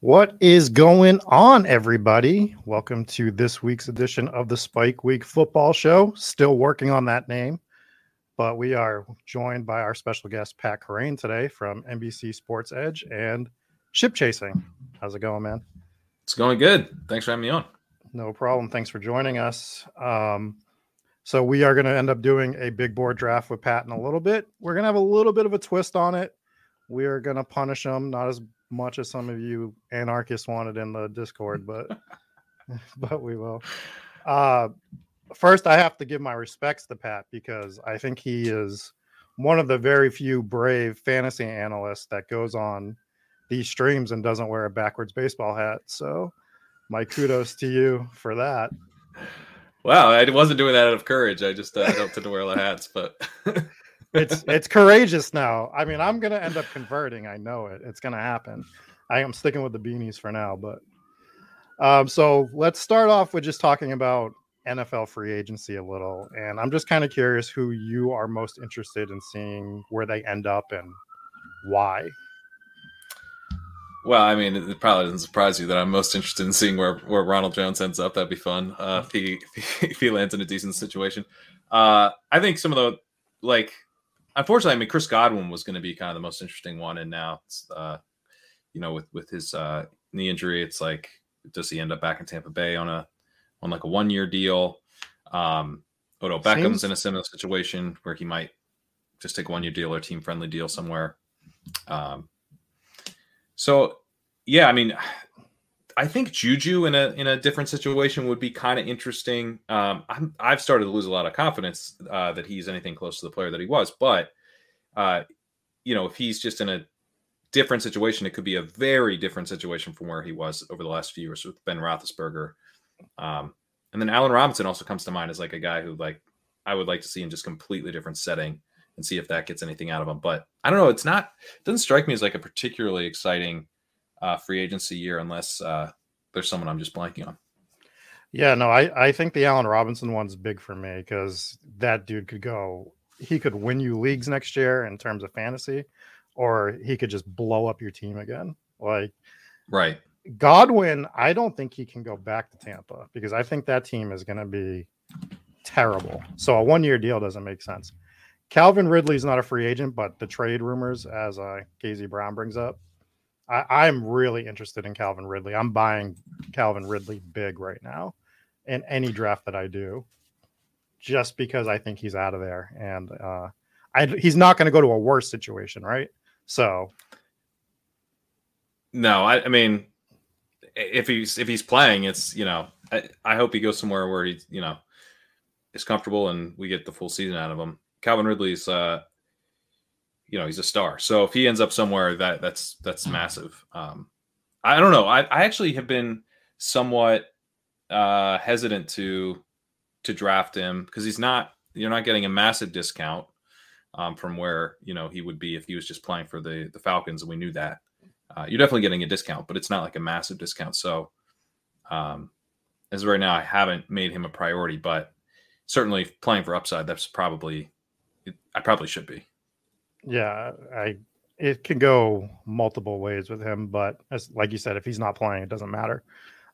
What is going on, everybody? Welcome to this week's edition of the Spike Week Football Show. Still working on that name, but we are joined by our special guest, Pat Kerrane, today from NBC Sports Edge and Ship Chasing. How's it going, man? It's going good. Thanks for having me on. No problem. Thanks for joining us. Um, so, we are going to end up doing a big board draft with Pat in a little bit. We're going to have a little bit of a twist on it. We are going to punish him, not as much as some of you anarchists wanted in the Discord, but but we will. Uh, first, I have to give my respects to Pat because I think he is one of the very few brave fantasy analysts that goes on these streams and doesn't wear a backwards baseball hat. So, my kudos to you for that. Wow, I wasn't doing that out of courage. I just uh, helped to wear the hats, but it's it's courageous now. I mean, I'm gonna end up converting. I know it. It's gonna happen. I am sticking with the beanies for now, but um, so let's start off with just talking about NFL free agency a little. And I'm just kind of curious who you are most interested in seeing where they end up and why. Well, I mean, it probably doesn't surprise you that I'm most interested in seeing where, where Ronald Jones ends up. That'd be fun uh, if, he, if he lands in a decent situation. Uh, I think some of the like unfortunately, I mean, Chris Godwin was going to be kind of the most interesting one, and now it's, uh, you know, with with his uh, knee injury, it's like, does he end up back in Tampa Bay on a on like a one year deal? Um, Odell Beckham's Seems... in a similar situation where he might just take a one year deal or team friendly deal somewhere. Um, so yeah, I mean, I think Juju in a in a different situation would be kind of interesting. Um, I'm, I've started to lose a lot of confidence uh, that he's anything close to the player that he was, but uh, you know, if he's just in a different situation, it could be a very different situation from where he was over the last few years with Ben Roethlisberger. Um, and then Allen Robinson also comes to mind as like a guy who like I would like to see in just completely different setting and see if that gets anything out of him. But I don't know. It's not it doesn't strike me as like a particularly exciting uh, free agency year unless uh, there's someone I'm just blanking on. Yeah, no, I, I think the Allen Robinson one's big for me because that dude could go, he could win you leagues next year in terms of fantasy, or he could just blow up your team again. Like, right. Godwin, I don't think he can go back to Tampa because I think that team is going to be terrible. So a one year deal doesn't make sense. Calvin Ridley's not a free agent, but the trade rumors, as uh, Casey Brown brings up, I, am really interested in Calvin Ridley. I'm buying Calvin Ridley big right now in any draft that I do, just because I think he's out of there and uh, I, he's not going to go to a worse situation, right? So, no, I, I, mean, if he's if he's playing, it's you know, I, I hope he goes somewhere where he's you know is comfortable and we get the full season out of him. Calvin Ridley's uh, you know he's a star. So if he ends up somewhere, that that's that's massive. Um, I don't know. I, I actually have been somewhat uh, hesitant to to draft him because he's not. You're not getting a massive discount um, from where you know he would be if he was just playing for the the Falcons, and we knew that. Uh, you're definitely getting a discount, but it's not like a massive discount. So, um, as right now, I haven't made him a priority, but certainly playing for upside, that's probably I probably should be. Yeah, I it can go multiple ways with him, but as like you said, if he's not playing, it doesn't matter.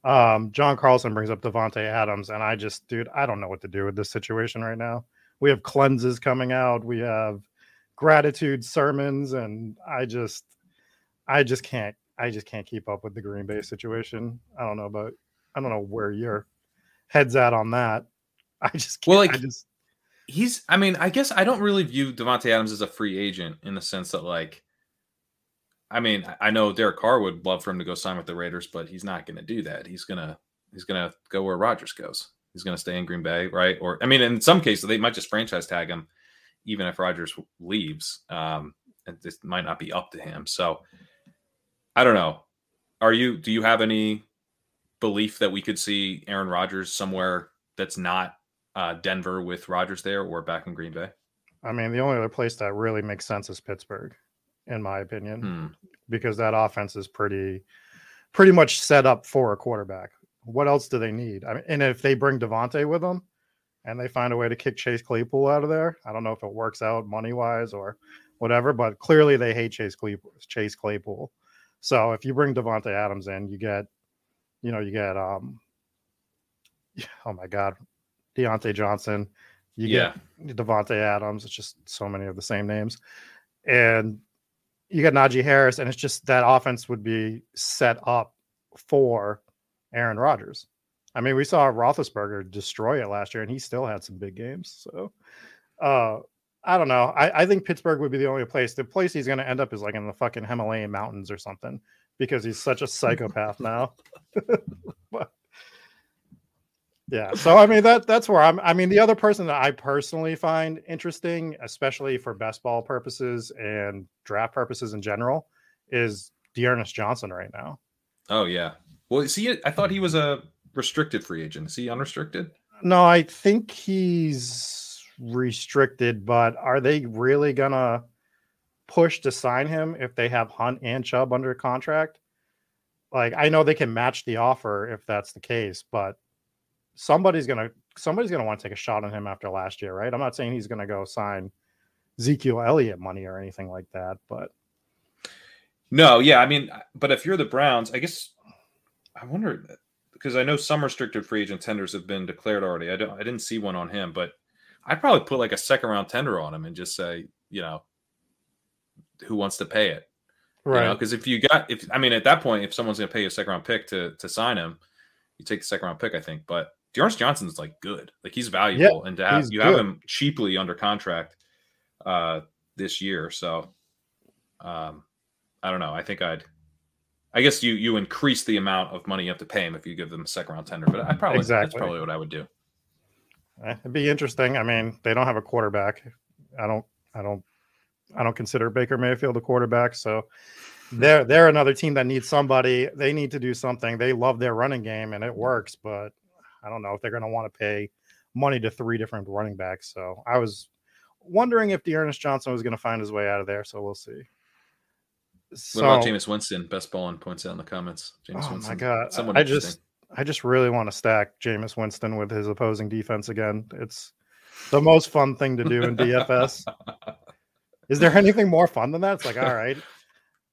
Um, John Carlson brings up Davante Adams, and I just, dude, I don't know what to do with this situation right now. We have cleanses coming out, we have gratitude sermons, and I just, I just can't, I just can't keep up with the Green Bay situation. I don't know about, I don't know where you're heads at on that. I just can't, Well, like- I just he's I mean, I guess I don't really view Davante Adams as a free agent in the sense that like I mean, I know Derek Carr would love for him to go sign with the Raiders, but he's not gonna do that. He's gonna he's gonna go where Rodgers goes. He's gonna stay in Green Bay, right? Or I mean, in some cases they might just franchise tag him even if Rodgers leaves. Um this might not be up to him. So I don't know. Are you do you have any belief that we could see Aaron Rodgers somewhere that's not uh, Denver with Rogers there or back in Green Bay? I mean, the only other place that really makes sense is Pittsburgh, in my opinion, Hmm. because that offense is pretty, pretty much set up for a quarterback. What else do they need? I mean, and if they bring Davante with them, and they find a way to kick Chase Claypool out of there, I don't know if it works out money wise or whatever, but clearly they hate Chase Claypool. Chase Claypool. So if you bring Davante Adams in, you get, you know, you get um, oh my God, Diontae Johnson. You Yeah. get Davante Adams. It's just so many of the same names, and you got Najee Harris, and it's just that offense would be set up for Aaron Rodgers. I mean, we saw Roethlisberger destroy it last year, and he still had some big games. So, uh, I don't know. I, I think Pittsburgh would be the only place. The place he's going to end up is like in the fucking Himalayan mountains or something because he's such a psychopath now. but yeah, so I mean that that's where I'm. I mean, the other person that I personally find interesting, especially for best ball purposes and draft purposes in general, is D'Ernest Johnson right now. Oh yeah. Well, see, I thought he was a restricted free agent. Is he unrestricted? No, I think he's restricted, but are they really gonna push to sign him if they have Hunt and Chubb under contract? Like, I know they can match the offer if that's the case, but somebody's gonna somebody's gonna want to take a shot on him after last year, right? I'm not saying he's gonna go sign Ezekiel Elliott money or anything like that, but No. Yeah. I mean, but if you're the Browns, I guess I wonder because I know some restricted free agent tenders have been declared already. I don't. I didn't see one on him, but I'd probably put like a second round tender on him and just say, you know, who wants to pay it? right, Because if you got, if I mean, at that point, if someone's going to pay you a second round pick to to sign him, you take the second round pick, I think. But D'Ernest Johnson's like good, like he's valuable, and to have you have him cheaply under contract uh this year, so um, I don't know. I think I'd, I guess you you increase the amount of money you have to pay him if you give them a second round tender. But I probably that's probably what I would do. Eh, it'd be interesting. I mean, they don't have a quarterback. I don't. I don't. I don't consider Baker Mayfield a quarterback. So they're they're another team that needs somebody. They need to do something. They love their running game and it works, but I don't know if they're going to want to pay money to three different running backs. So I was wondering if D'Ernest Johnson was going to find his way out of there. So we'll see. What about Jameis Winston? Best ball and points out in the comments. Jameis oh Winston. my god, Somewhat I just I just really want to stack Jameis Winston with his opposing defense again. It's the most fun thing to do in DFS. Is there anything more fun than that? It's like, all right,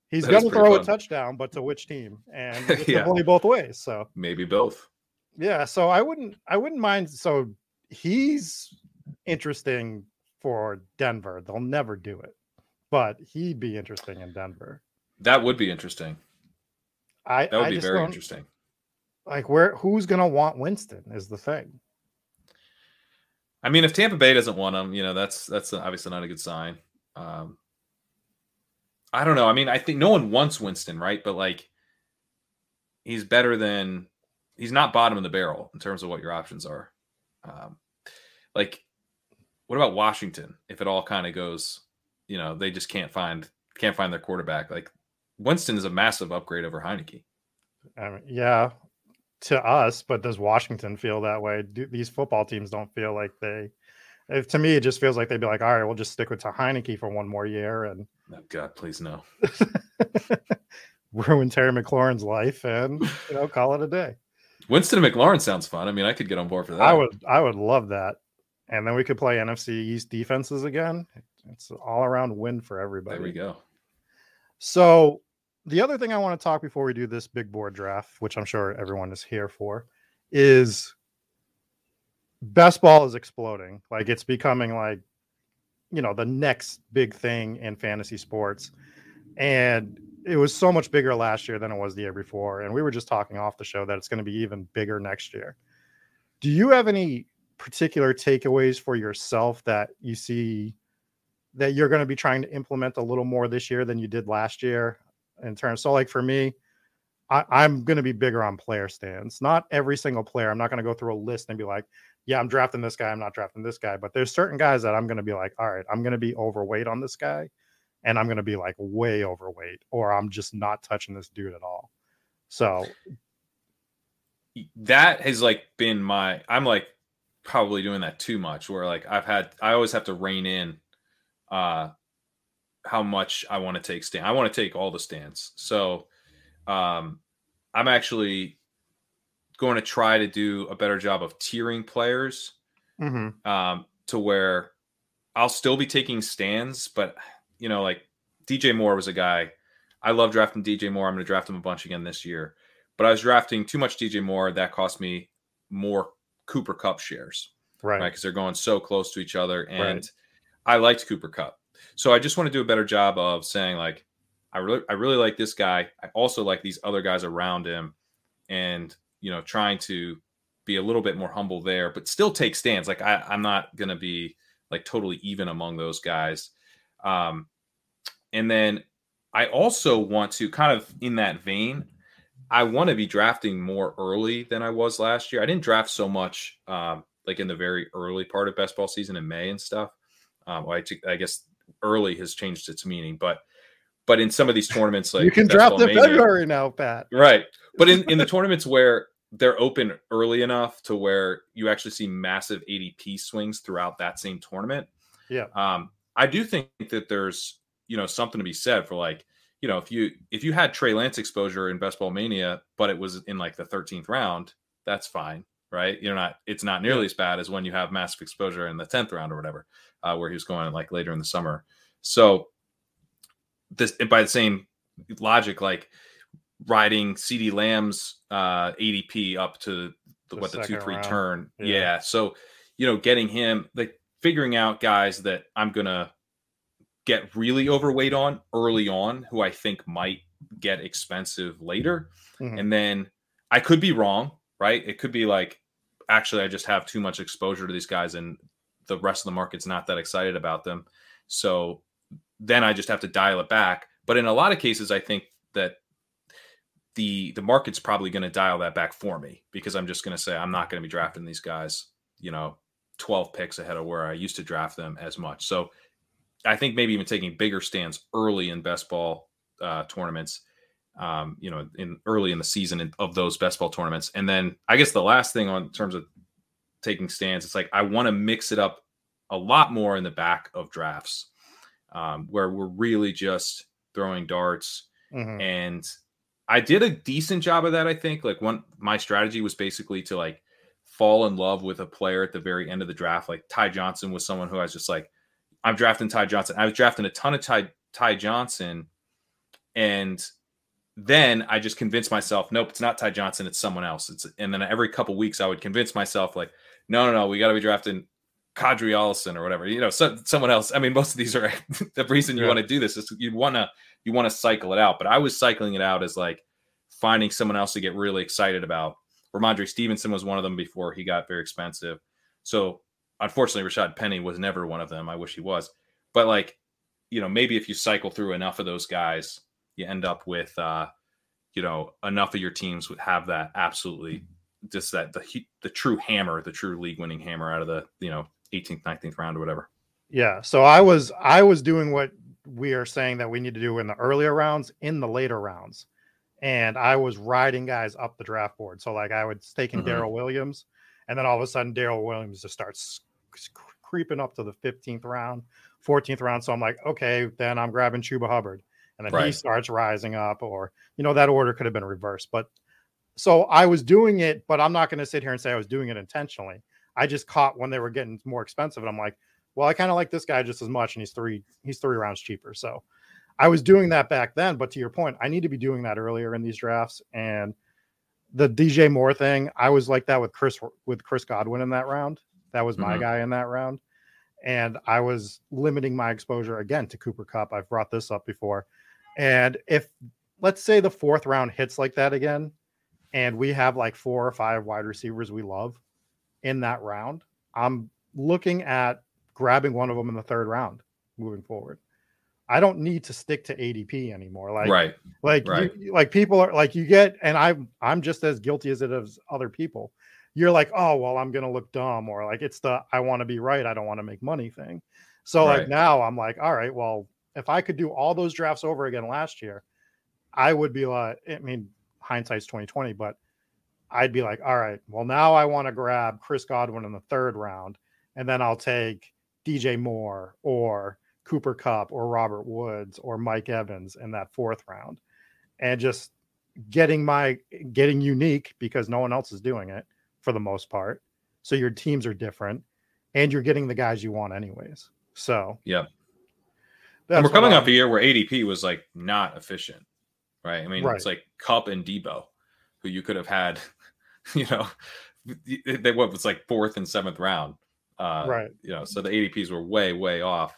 he's going to throw a touchdown, but to which team? And it Yeah. only both ways. So Maybe both. Yeah, so I wouldn't, I wouldn't mind. So he's interesting for Denver. They'll never do it, but he'd be interesting in Denver. That would be interesting. I That would I be very interesting. Like where? Who's going to want Winston? Is the thing. I mean, if Tampa Bay doesn't want him, you know, that's that's obviously not a good sign. Um, I don't know. I mean, I think no one wants Winston, right? But like, he's better than he's not bottom of the barrel in terms of what your options are. Um, like, what about Washington? If it all kind of goes, you know, they just can't find can't find their quarterback. Like, Winston is a massive upgrade over Heinicke. Mean, yeah, to us, but does Washington feel that way? Do, these football teams don't feel like they. If, to me, it just feels like they'd be like, all right, we'll just stick with to Heinicke for one more year and Oh, God, please no. ruin Terry McLaurin's life and you know call it a day. Winston and McLaurin sounds fun. I mean, I could get on board for that. I would, I would love that, and then we could play NFC East defenses again. It's an all around win for everybody. There we go. So the other thing I want to talk before we do this big board draft, which I'm sure everyone is here for, is best ball is exploding. Like it's becoming like, you know, the next big thing in fantasy sports. And it was so much bigger last year than it was the year before. And we were just talking off the show that it's going to be even bigger next year. Do you have any particular takeaways for yourself that you see that you're going to be trying to implement a little more this year than you did last year? In terms so like for me I, am going to be bigger on player stands. Not every single player. I'm not going to go through a list and be like yeah i'm drafting this guy. I'm not drafting this guy. But there's certain guys that i'm going to be like all right i'm going to be overweight on this guy and i'm going to be like way overweight or i'm just not touching this dude at all so that has like been my i'm like probably doing that too much where like i've had i always have to rein in uh how much I want to take stand. I want to take all the stands. So um I'm actually going to try to do a better job of tiering players mm-hmm. um to where I'll still be taking stands, but you know, like DJ Moore was a guy. I love drafting DJ Moore. I'm going to draft him a bunch again this year. But I was drafting too much DJ Moore. That cost me more Cooper Kupp shares. Right. Because right? they're going so close to each other. And right. I liked Cooper Kupp. So I just want to do a better job of saying like, I really, I really like this guy. I also like these other guys around him, and you know, trying to be a little bit more humble there, but still take stands. Like I, I'm not gonna be like totally even among those guys. Um, and then I also want to kind of in that vein, I want to be drafting more early than I was last year. I didn't draft so much um, like in the very early part of best ball season in May and stuff. Um, well, I, t- I guess early has changed its meaning, but but in some of these tournaments, like you can draft in February now, Pat. Right, but in in the tournaments where they're open early enough to where you actually see massive ADP swings throughout that same tournament. Yeah, um, I do think that there's you know something to be said for like you know if you if you had Trey Lance exposure in Best Ball Mania, but it was in like the 13th round, that's fine, right? You're not it's not nearly as bad as when you have massive exposure in the 10th round or whatever uh, where he was going like later in the summer. So this by the same logic, like riding CeeDee Lamb's uh, ADP up to the, the what the two three round. turn, yeah. yeah. So you know, getting him like figuring out guys that I'm gonna get really overweight on early on, who I think might get expensive later, mm-hmm. and then I could be wrong, right? It could be like actually I just have too much exposure to these guys and the rest of the market's not that excited about them. So then I just have to dial it back. But in a lot of cases, I think that the the market's probably going to dial that back for me because I'm just going to say I'm not going to be drafting these guys, you know, 12 picks ahead of where I used to draft them as much. So I think maybe even taking bigger stands early in best ball uh, tournaments, um, you know, in early in the season of those best ball tournaments. And then I guess the last thing on terms of taking stands. It's like I want to mix it up a lot more in the back of drafts um, where we're really just throwing darts. Mm-hmm. And I did a decent job of that, I think. Like one my strategy was basically to like fall in love with a player at the very end of the draft. Like Ty Johnson was someone who I was just like, I'm drafting Ty Johnson. I was drafting a ton of Ty Ty Johnson, and then I just convinced myself, nope, it's not Ty Johnson, it's someone else. It's and then every couple weeks I would convince myself, like, no, no, no, we got to be drafting Qadree Ollison or whatever. You know, so, someone else. I mean, most of these are the reason you yeah. want to do this is you want to you want to cycle it out. But I was cycling it out as like finding someone else to get really excited about. Rhamondre Stevenson was one of them before he got very expensive. So unfortunately, Rashad Penny was never one of them. I wish he was. But like, you know, maybe if you cycle through enough of those guys, you end up with, uh, you know, enough of your teams would have that absolutely just that the the true hammer, the true league winning hammer out of the you know 18th, 19th round or whatever. Yeah. So I was I was doing what we are saying that we need to do in the earlier rounds, in the later rounds, and I was riding guys up the draft board. So like I was taking mm-hmm. Darrel Williams, and then all of a sudden Darrel Williams just starts creeping up to the 15th round, 14th round. So I'm like, okay, then I'm grabbing Chuba Hubbard. And then right. he starts rising up, or you know, that order could have been reversed. But so I was doing it, but I'm not going to sit here and say I was doing it intentionally. I just caught when they were getting more expensive, and I'm like, well, I kind of like this guy just as much, and he's three he's three rounds cheaper. So I was doing that back then. But to your point, I need to be doing that earlier in these drafts. And the DJ Moore thing, I was like that with Chris with Chris Godwin in that round. That was my mm-hmm. guy in that round. And I was limiting my exposure again to Cooper Kupp. I've brought this up before. And if let's say the fourth round hits like that again, and we have like four or five wide receivers we love, in that round, I'm looking at grabbing one of them in the third round moving forward. I don't need to stick to ADP anymore. Like, right, like, right. You, like people are like you get, and I'm I'm just as guilty as it is other people. You're like, oh well, I'm gonna look dumb, or like it's the I want to be right, I don't want to make money thing. So Right. like now I'm like, all right, well, if I could do all those drafts over again last year, I would be like, I mean, hindsight's 2020, but I'd be like, all right, well, now I want to grab Chris Godwin in the third round, and then I'll take DJ Moore or Cooper Kupp or Robert Woods or Mike Evans in that fourth round, and just getting my getting unique because no one else is doing it for the most part. So your teams are different, and you're getting the guys you want anyways. So Yeah. that's and we're coming off a year where ADP was like not efficient, right? I mean, Right. it's like Cup and Deebo, who you could have had, you know, they what was like fourth and seventh round, uh, Right. You know, so the ADPs were way, way off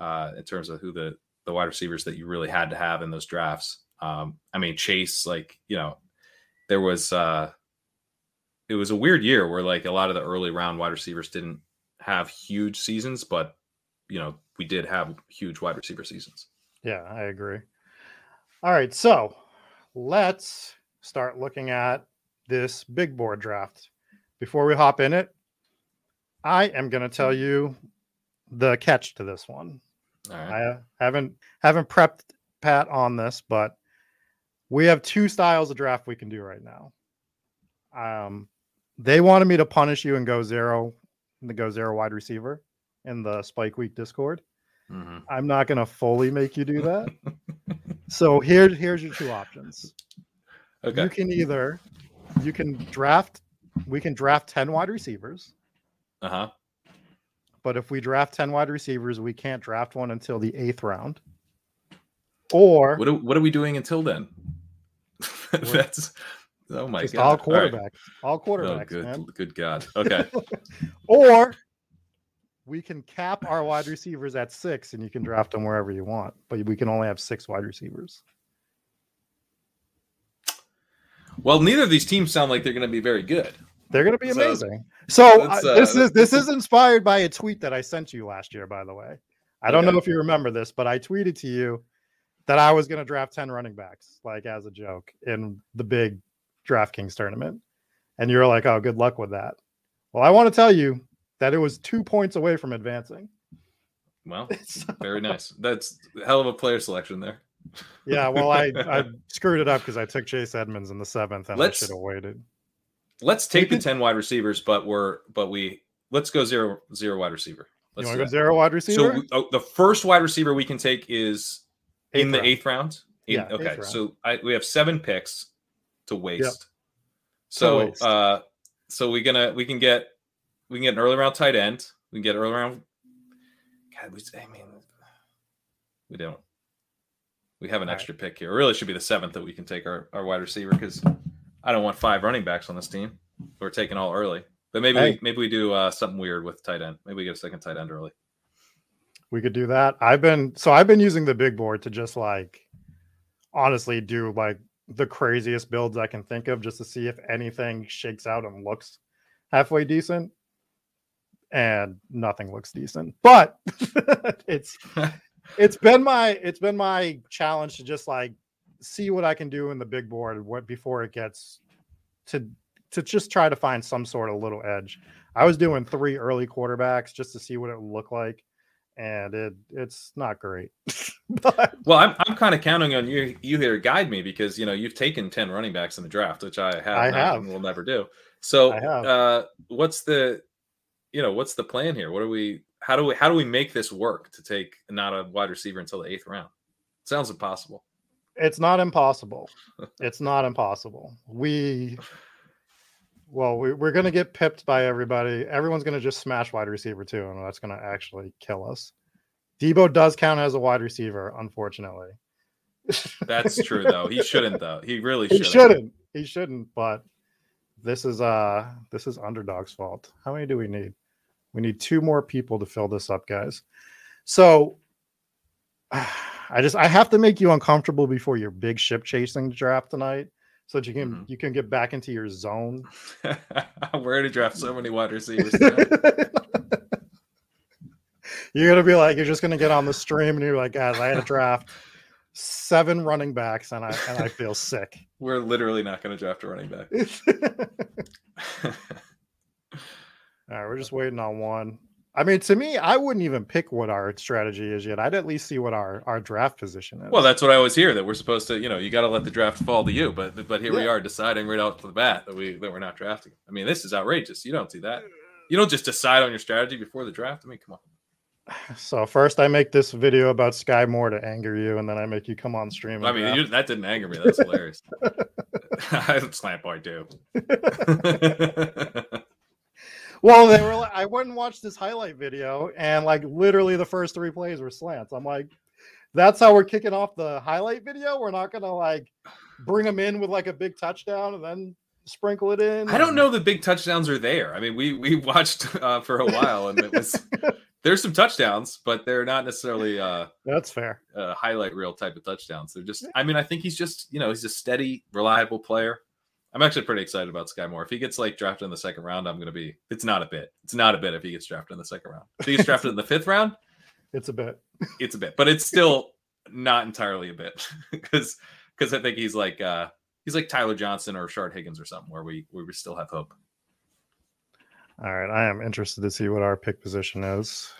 uh, in terms of who the the wide receivers that you really had to have in those drafts. Um, I mean, Chase, like you know, there was uh, it was a weird year where like a lot of the early round wide receivers didn't have huge seasons, but you know, we did have huge wide receiver seasons. Yeah, I agree. All right, so let's start looking at this big board draft. Before we hop in it, I am going to tell you the catch to this one. Right. I haven't haven't prepped Pat on this, but we have two styles of draft we can do right now. Um, they wanted me to punish you and go zero, the go zero wide receiver in the Spike Week Discord. Mhm. I'm not going to fully make you do that. so here, here's your two options. Okay. You can either you can draft, we can draft 10 wide receivers, Uh huh. But if we draft 10 wide receivers, we can't draft one until the eighth round. Or What are, what are we doing until then? That's oh my god. all All right. quarterbacks, all Oh, quarterbacks, good, man. good God. Okay. Or we can cap our wide receivers at six and you can draft them wherever you want, but we can only have six wide receivers. well, neither of these teams sound like they're going to be very good. They're going to be amazing. So that's, uh, this is this is inspired by a tweet that I sent you last year. By the way, I don't Okay. know if you remember this, but I tweeted to you that I was going to draft ten running backs, like as a joke, in the big DraftKings tournament, and you were like, "Oh, good luck with that." Well, I want to tell you that it was two points away from advancing. Well, So- very nice. That's a hell of a player selection there. yeah, well, I I screwed it up because I took Chase Edmonds in the seventh, and Let's- I should have waited. Let's take the 10 wide receivers, but we're but we let's go zero zero wide receiver. You Let's want to go zero wide So receiver? we- oh, the first wide receiver we can take is in the round. eighth round. Yeah, eighth okay. round. So I, we have seven picks to waste. So waste. uh so we're gonna we can get we can get an early round tight end. We can get early round. God, we I mean we don't. We have an All extra pick here. It really should be the seventh that we can take our, our wide receiver because I don't want five running backs on this team. We're taking all early. But maybe Hey. we, maybe we do uh, something weird with tight end. Maybe we get a second tight end early. we could do that. I've been so I've been using the big board to just like honestly do like the craziest builds I can think of just to see if anything shakes out and looks halfway decent. And nothing looks decent. But it's it's been my it's been my challenge to just like see what I can do in the big board what before it gets to to just try to find some sort of little edge. I was doing three early quarterbacks just to see what it would look like, and it it's not great. but Well, I'm, I'm kind of counting on you you here to guide me because you know you've taken ten running backs in the draft, which I have, I have. and will never do. So, uh, what's the you know what's the plan here? What do we how do we how do we make this work to take not a wide receiver until the eighth round? Sounds impossible. It's not impossible. It's not impossible. We well, we, we're gonna get pipped by everybody. Everyone's gonna just smash wide receiver too, and that's gonna actually kill us. Deebo does count as a wide receiver, unfortunately. That's true though. He shouldn't though. He really he shouldn't. shouldn't. He shouldn't. But this is uh this is underdog's fault. How many do we need? We need two more people to fill this up, guys. So I just I have to make you uncomfortable before your big ship chasing draft tonight. so that you can Mhm. you can get back into your zone. We're gonna draft so many wide receivers. you're gonna be like, you're just gonna get on the stream and you're like, guys, I had a draft seven running backs and I and I feel sick. We're literally not gonna draft a running back. All right, we're just waiting on one. I mean, to me, I wouldn't even pick what our strategy is yet. I'd at least see what our, our draft position is. well, that's what I always hear that we're supposed to, you know, you got to let the draft fall to you. But but here we are deciding right out off the bat that we that we're not drafting. I mean, this is outrageous. You don't see that. You don't just decide on your strategy before the draft. I mean, come on. so first I make this video about Skyy Moore to anger you, and then I make you come on stream. I mean, you, that didn't anger me. That's hilarious. I'm slant boy too. well, they were. Like, I went and watched this highlight video, and like literally the first three plays were slants. I'm like, that's how we're kicking off the highlight video. We're not gonna like bring them in with like a big touchdown and then sprinkle it in. I don't know the big touchdowns are there. I mean, we we watched uh, for a while, and it was there's some touchdowns, but they're not necessarily uh, That's fair. uh, highlight reel type of touchdowns. They're just. I mean, I think he's just you know he's a steady, reliable player. I'm actually pretty excited about Skyy Moore. If he gets like drafted in the second round, I'm gonna be. It's not a bit. It's not a bit if he gets drafted in the second round. If he gets drafted in the fifth round, It's a bit. it's a bit, but it's still not entirely a bit because because I think he's like uh he's like Tyler Johnson or Shard Higgins or something where we where we still have hope. All right, I am interested to see what our pick position is.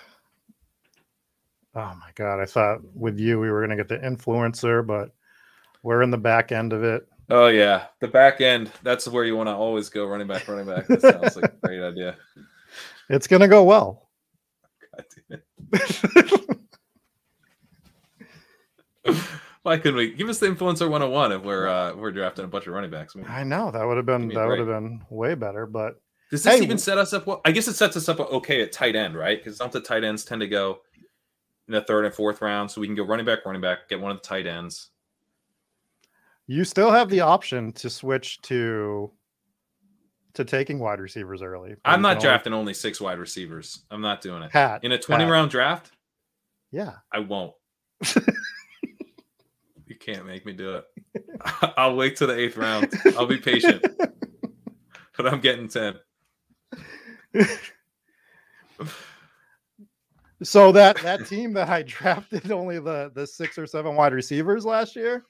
Oh my god, I thought with you we were gonna get the influencer, but we're in the back end of it. Oh yeah, the back end. That's where you want to always go, running back, running back. That sounds like a great idea. It's gonna go well. God damn it. Why couldn't we give us the influencer 101 if we're uh we're drafting a bunch of running backs? I mean, I know that would have been Give me a that would have been way better, but does this Hey, even set us up well? I guess it sets us up okay at tight end, right? Because don't the tight ends tend to go in the third and fourth round, so we can go running back, running back, get one of the tight ends. You still have the option to switch to to taking wide receivers early. I'm not can only- drafting only six wide receivers. I'm not doing it Pat. in a 20 Pat. round draft. Yeah. I won't. you can't make me do it. I'll wait till the eighth round. I'll be patient, but I'm getting 10. So that that team that I drafted only the the six or seven wide receivers last year,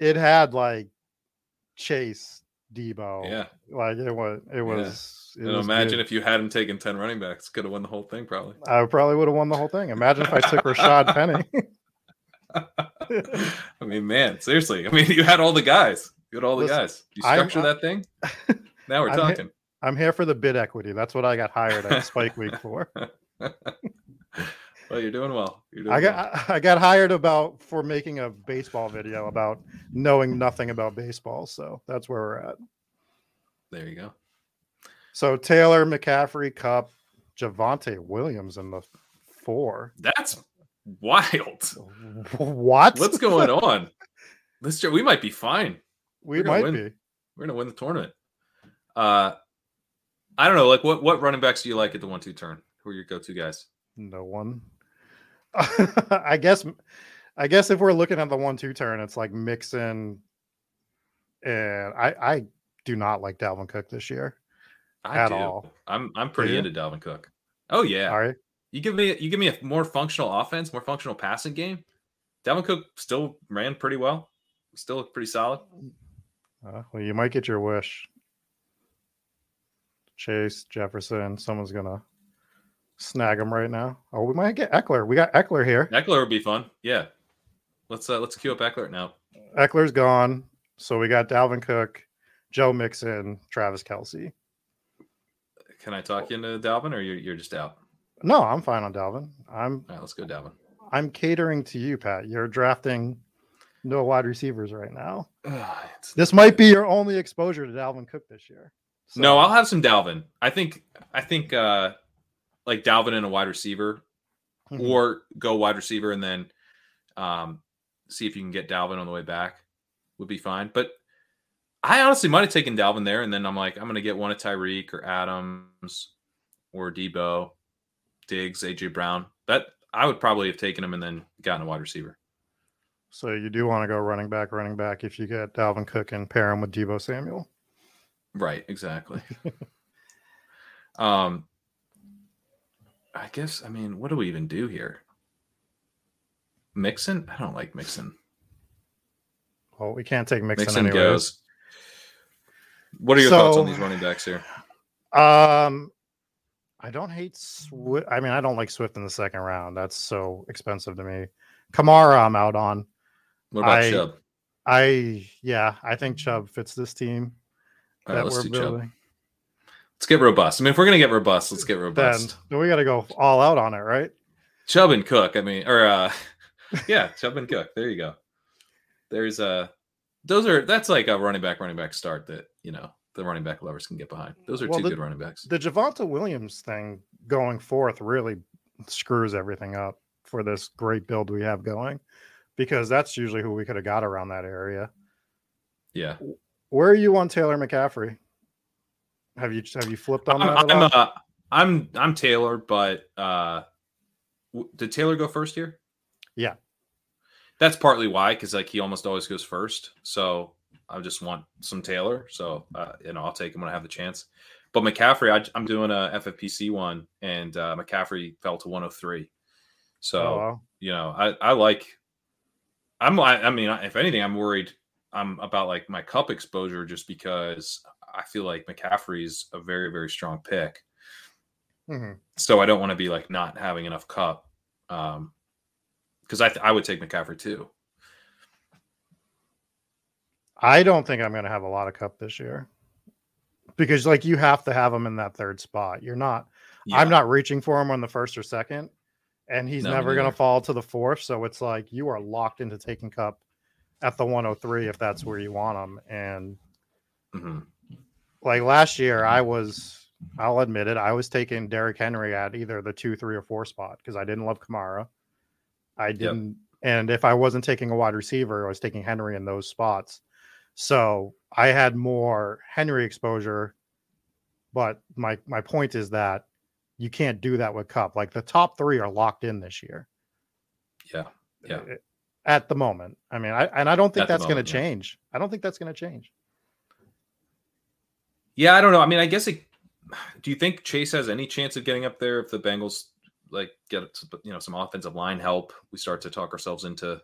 it had like Chase, Deebo. Yeah. Like it was it was. it And was imagine good. if you hadn't taken 10 running backs, could have won the whole thing probably. I probably would have won the whole thing. Imagine if I took Rashad Penny. I mean, man, seriously. I mean, you had all the guys. You had all the Listen, guys. You structure that thing. Now we're I'm talking. I'm here for the bid equity. That's what I got hired at Spike Week for. Well, you're doing well. You're doing I well. got I got hired about for making a baseball video about knowing nothing about baseball. So that's where we're at. There you go. So Taylor, McCaffrey, Kupp, Javonte Williams in the four. That's wild. What? What's going on? Let's. We might be fine. We might win. be. We're gonna win the tournament. Uh, I don't know. Like, what what running backs do you like at the one two turn? Who are your go to guys? No one. I guess. I guess if we're looking at the one-two turn, it's like Mixon, and I. I do not like Dalvin Cook this year. I At do. all. I'm I'm pretty into Dalvin Cook. Oh yeah. All right. You give me you give me a more functional offense, more functional passing game. Dalvin Cook still ran pretty well. Still looked pretty solid. Uh, well, you might get your wish. Chase Jefferson. Someone's gonna snag him right now. Oh, we might get Ekeler. We got Ekeler here. Ekeler would be fun. Yeah. Let's uh let's queue up Ekeler now. Ekeler's gone. So we got Dalvin Cook, Joe Mixon, Travis Kelce. Can I talk you into Dalvin or you're, you're just out? No, I'm fine on Dalvin. I'm All right, let's go Dalvin. I'm catering to you, Pat. You're drafting no wide receivers right now. This might be your only exposure to Dalvin Cook this year. So- No, I'll have some Dalvin. I think I think uh like Dalvin and a wide receiver Mhm. or go wide receiver and then um see if you can get Dalvin on the way back would be fine. But I honestly might have taken Dalvin there and then I'm like, I'm gonna get one of Tyreek or Adams or Deebo, Diggs, AJ Brown. That I would probably have taken him and then gotten a wide receiver. So you do want to go running back, running back if you get Dalvin Cook and pair him with Deebo Samuel. Right, exactly. um, I guess. I mean, what do we even do here? Mixon? I don't like Mixon. Well, we can't take Mixon, Mixon anyways. goes. What are your So- thoughts on these running backs here? Um, I don't hate Swift. I mean, I don't like Swift in the second round. That's so expensive to me. Kamara, I'm out on. What about I- Chubb? I yeah, I think Chubb fits this team All right, that let's we're do Chubb. Let's get robust. I mean, if we're gonna get robust, let's get robust. then we got to go all out on it, right? Chubb and Cook. I mean, or uh, yeah, Chubb and Cook. There you go. There's uh those are that's like a running back, running back start that you know the running back lovers can get behind. Those are Well, two the- good running backs. The Javonte Williams thing going forth really screws everything up for this great build we have going, because that's usually who we could have got around that area. Yeah, Where are you on Taylor McCaffrey? Have you have you flipped on that? I'm I'm, uh, I'm I'm Taylor, but uh, w- did Taylor go first here? Yeah. that's partly why because like he almost always goes first. So I just want some Taylor. So uh, you know I'll take him when I have the chance. But McCaffrey, I, I'm doing a FFPC one, and uh, McCaffrey fell to 103. So Oh, wow. you know I I like. I'm I, I mean if anything I'm worried I'm about like my Kupp exposure just because I feel like McCaffrey's a very very strong pick Mhm. so I don't want to be like not having enough Kupp. Um, because I th- I would take McCaffrey too. I don't think I'm going to have a lot of Kupp this year because, like, you have to have him in that third spot. You're not. I'm not reaching for him on the first or second, and he's No, never going to fall to the fourth. So it's like you are locked into taking Kupp at the 103 if that's where you want him. And hmm like last year, I was. I'll admit it. I was taking Derrick Henry at either the two, three, or four spot because I didn't love Kamara. I didn't, and if I wasn't taking a wide receiver, I was taking Henry in those spots. So I had more Henry exposure. But my my point is that you can't do that with Kupp. Like the top three are locked in this year. Yeah. Yeah. At the moment, I mean, I and I don't think At that's going to yeah. change. I don't think that's going to change. Yeah, I don't know. I mean, I guess it. Do you think Chase has any chance of getting up there if the Bengals like get you know some offensive line help? We start to talk ourselves into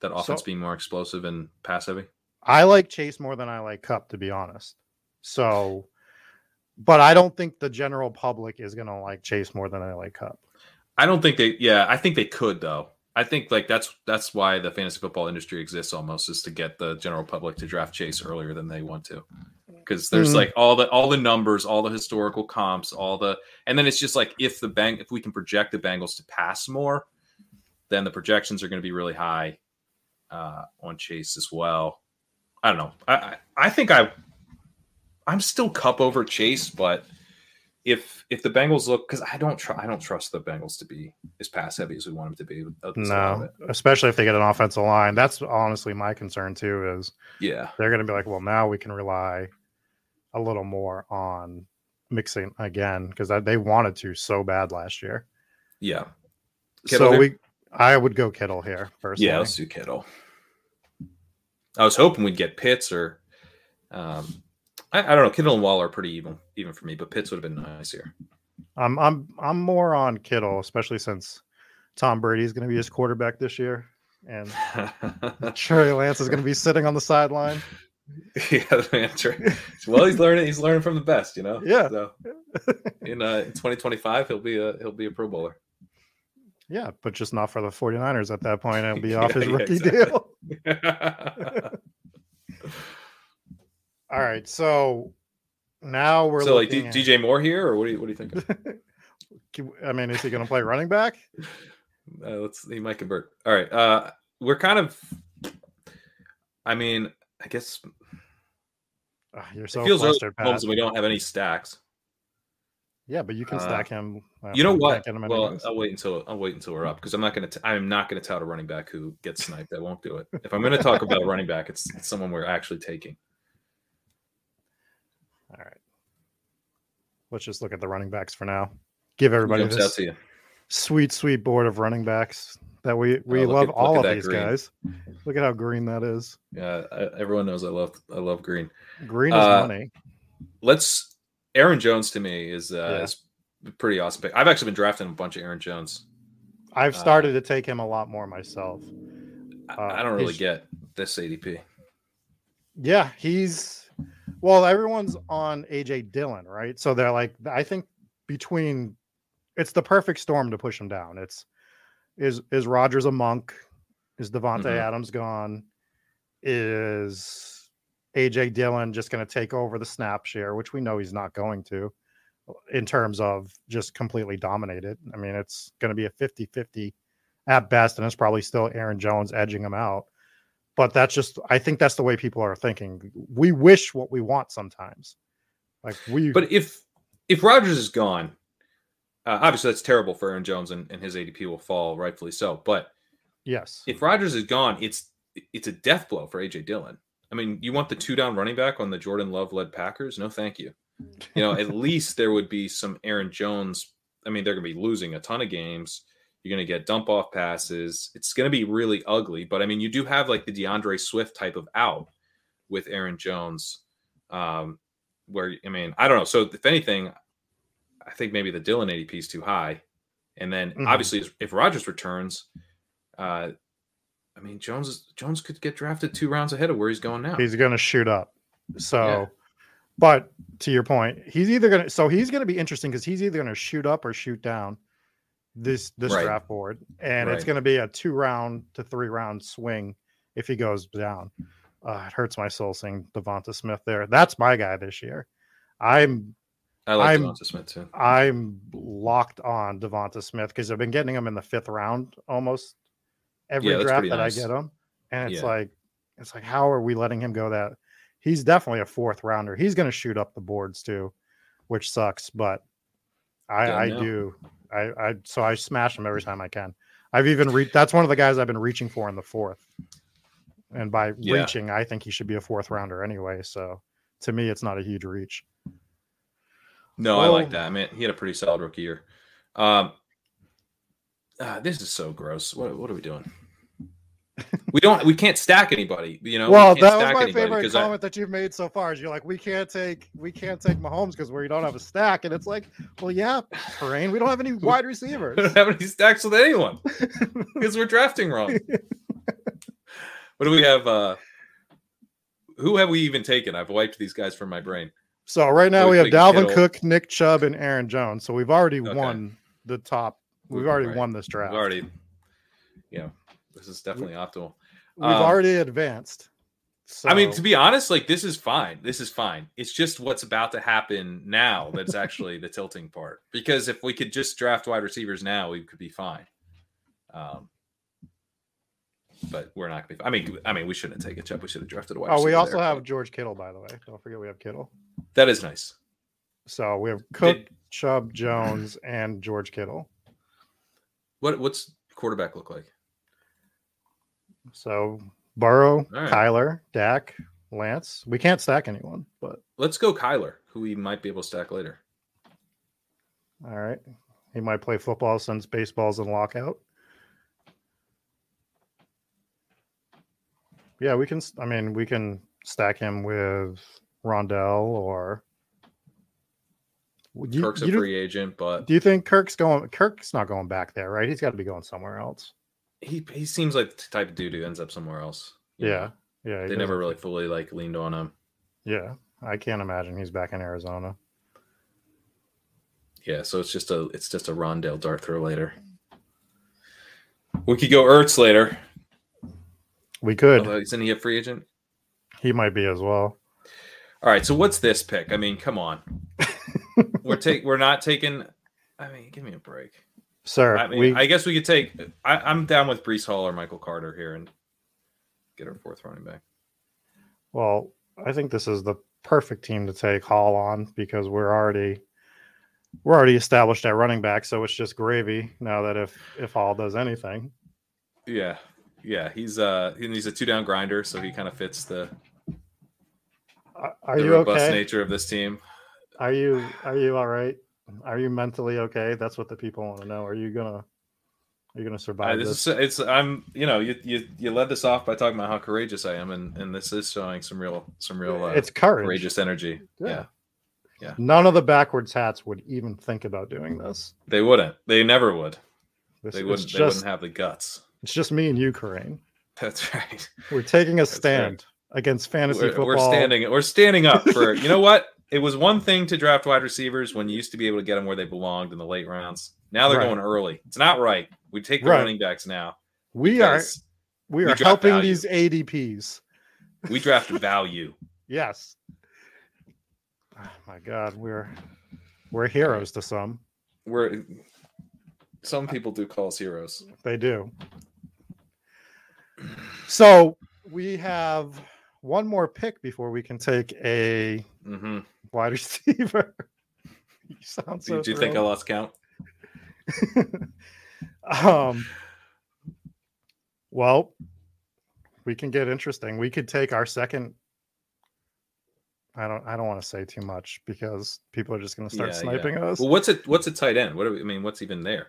that offense So- being more explosive and pass heavy. I like Chase more than I like Kupp, to be honest. So, but I don't think the general public is going to like Chase more than I like Kupp. I don't think they. Yeah, I think they could though. I think like that's that's why the fantasy football industry exists almost is to get the general public to draft Chase earlier than they want to. Because there's Mhm. like all the all the numbers, all the historical comps, all the and then it's just like if the bang if we can project the Bengals to pass more, then the projections are going to be really high uh, on Chase as well. I don't know. I I, I think I I'm still Kupp over Chase, but if if the Bengals look because I don't try I don't trust the Bengals to be as pass heavy as we want them to be. That's a lot of No, especially if they get an offensive line. That's honestly my concern too. Is Yeah. they're going to be like, well, now we can rely a little more on Mixon again because they wanted to so bad last year. Yeah. Kittle so here? we, I would go Kittle here personally. Yeah, let's do Kittle. I was hoping we'd get Pitts or um I, I don't know. Kittle and Waller are pretty even even for me, but Pitts would have been nice here. I'm I'm I'm more on Kittle, especially since Tom Brady is going to be his quarterback this year, and Trey Lance is going to be sitting on the sideline. yeah, that's right. Well, he's learning. He's learning from the best, you know. Yeah. So in uh, in 2025, he'll be a he'll be a Pro Bowler. Yeah, but just not for the 49ers at that point. It'll be Yeah, off his yeah, rookie exactly. deal. All right, so now we're so like D- at- DJ Moore here, or what do you what do you think? I mean, is he going to play running back? Uh, let's he might convert. All right. Uh we're kind of I mean, I guess Ah, you're it so feels early flustered, for Pat. we don't have any stacks. Yeah, but you can Uh, stack him. well, You know what? Well, anyways. I'll wait until I'll wait until we're up because I'm not gonna t- I'm not gonna tout a running back who gets sniped. I won't do it. If I'm gonna talk about a running back, it's, it's someone we're actually taking. All right. Let's just look at the running backs for now. Give everybody this to you? sweet, sweet board of running backs. That we we Oh, love at- all of these green. guys. Look at how green that is. Yeah, I, everyone knows I love I love green. Green is Uh, money. Let's Aaron Jones to me is uh, Yeah. is pretty awesome pick. I've actually been drafting a bunch of Aaron Jones. I've uh, started to take him a lot more myself. I, Uh, I don't really get this ADP. Yeah, he's well, everyone's on AJ Dillon, right? So they're like, I think between it's the perfect storm to push him down. It's is is Rodgers a monk? Is Davante Mhm. Adams gone? Is AJ Dillon just going to take over the snap share, which we know he's not going to in terms of just completely dominate it. I mean, it's going to be a 50 50 at best, and it's probably still Aaron Jones edging him out but that's just i think that's the way people are thinking we wish what we want sometimes like we But if if Rodgers is gone, uh, obviously that's terrible for Aaron Jones and, and his ADP will fall rightfully so. But yes if Rodgers is gone, it's it's a death blow for AJ Dillon. I mean, you want the two down running back on the Jordan Love led Packers? No, thank you. You know, at least there would be some Aaron Jones. I mean, they're going to be losing a ton of games. You're going to get dump off passes. It's going to be really ugly. But I mean, you do have like the D'Andre Swift type of out with Aaron Jones, um, where I mean, I don't know. So if anything, I think maybe the Dillon ADP is too high. And then Mhm. obviously, if Rodgers returns, uh, I mean, Jones is, Jones could get drafted two rounds ahead of where he's going now. he's going to shoot up so Yeah. but to your point he's either going to so he's going to be interesting because he's either going to shoot up or shoot down this this Right. draft board and it's going to be a two round to three round swing if he goes down uh, it hurts my soul seeing DeVonta Smith there that's my guy this year i'm I like I'm- DeVonta Smith too. I'm locked on DeVonta Smith because I've been getting him in the fifth round almost every Yeah, draft that nice. I get him, and it's Yeah. like, it's like, how are we letting him go? That he's definitely a fourth rounder. He's going to shoot up the boards too, which sucks. But I, Yeah, I no. do, I, I, so I smash him every time I can. I've even reached. That's one of the guys I've been reaching for in the fourth, and by reaching, I think he should be a fourth rounder anyway. So to me, it's not a huge reach. No, I like that. I mean, he had a pretty solid rookie year. Um, ah, this is so gross. What, what are we doing? we don't. We can't stack anybody. You know. well, can't that was my favorite 'cause I- comment that you've made so far. Is you're like, we can't take we can't take Mahomes because we don't have a stack, and it's like, well, yeah, Kerrane, we don't have any wide receivers. we don't have any stacks with anyone because we're drafting wrong. what do we have? Uh, who have we even taken? I've wiped these guys from my brain. So right now we we have Dalvin Kittle. Cook, Nick Chubb, and Aaron Jones. So we've already Okay. won the top. We've already right. won this draft. We've already, yeah, this is definitely optimal. We've um, already advanced. So, I mean, to be honest, like this is fine. This is fine. It's just what's about to happen now that's actually the tilting part. Because if we could just draft wide receivers now, we could be fine. Um, but we're not gonna be. I mean, I mean, we shouldn't have taken chip. We should have drafted a wide. oh, we also there, have but George Kittle, by the way. Don't forget we have Kittle. That is nice. So we have Cook, Did- Chubb, Jones, and George Kittle. What what's quarterback look like? So Burrow, right. Kyler, Dak, Lance. We can't stack anyone, but Let's go Kyler, who we might be able to stack later. all right. He might play football since baseball's in lockout. Yeah, we can. I mean, we can stack him with Rondale or. You, Kirk's a you do, free agent, but do you think Kirk's going? Kirk's not going back there, right? He's got to be going somewhere else. he he seems like the type of dude who ends up somewhere else. Yeah, know? yeah. they never really fully like leaned on him. Yeah, I can't imagine he's back in Arizona. Yeah, so it's just a it's just a Rondale dart throw later. We could go Ertz later. We could. Although isn't he a free agent? He might be as well. All right, so what's this pick? I mean, come on. we're take we're not taking. I mean, give me a break. Sir, I mean, we I guess we could take. I, I'm down with Breece Hall or Michael Carter here and get our fourth running back. Well, I think this is the perfect team to take Hall on because we're already we're already established at running back, so it's just gravy now that if if Hall does anything. Yeah, yeah, he's uh he's a two down grinder, so he kind of fits the, Are, the you robust okay? nature of this team. Are you are you all right? Are you mentally okay? That's what the people want to know. Are you gonna are You're gonna survive this this. is, it's I'm you know you, you you led this off by talking about how courageous I am and and this is showing some real some real uh, it's courage. courageous energy. Yeah. Yeah. None of the backwards hats would even think about doing this. they wouldn't. They never would. This They wouldn't. They wouldn't have the guts. it's just me and you, Kerrane. That's right. We're taking a right. stand against fantasy We're, football. we're standing. We're standing up for. you know what? It was one thing to draft wide receivers when you used to be able to get them where they belonged in the late rounds. Now they're Right. going early. It's not right. We take the Right. running backs now. We are we we are draft helping value. these ADPs. We draft value. Yes. Oh my God, we're we're heroes to some. We're some people do call us heroes. They do. So we have one more pick before we can take a hmm wide receiver. you sound so. Did you think I lost count? um. Well, we can get interesting. We could take our second. I don't. I don't want to say too much because people are just going to start Yeah, sniping us. Well, what's it? What's a tight end? What do we, I mean? What's even there?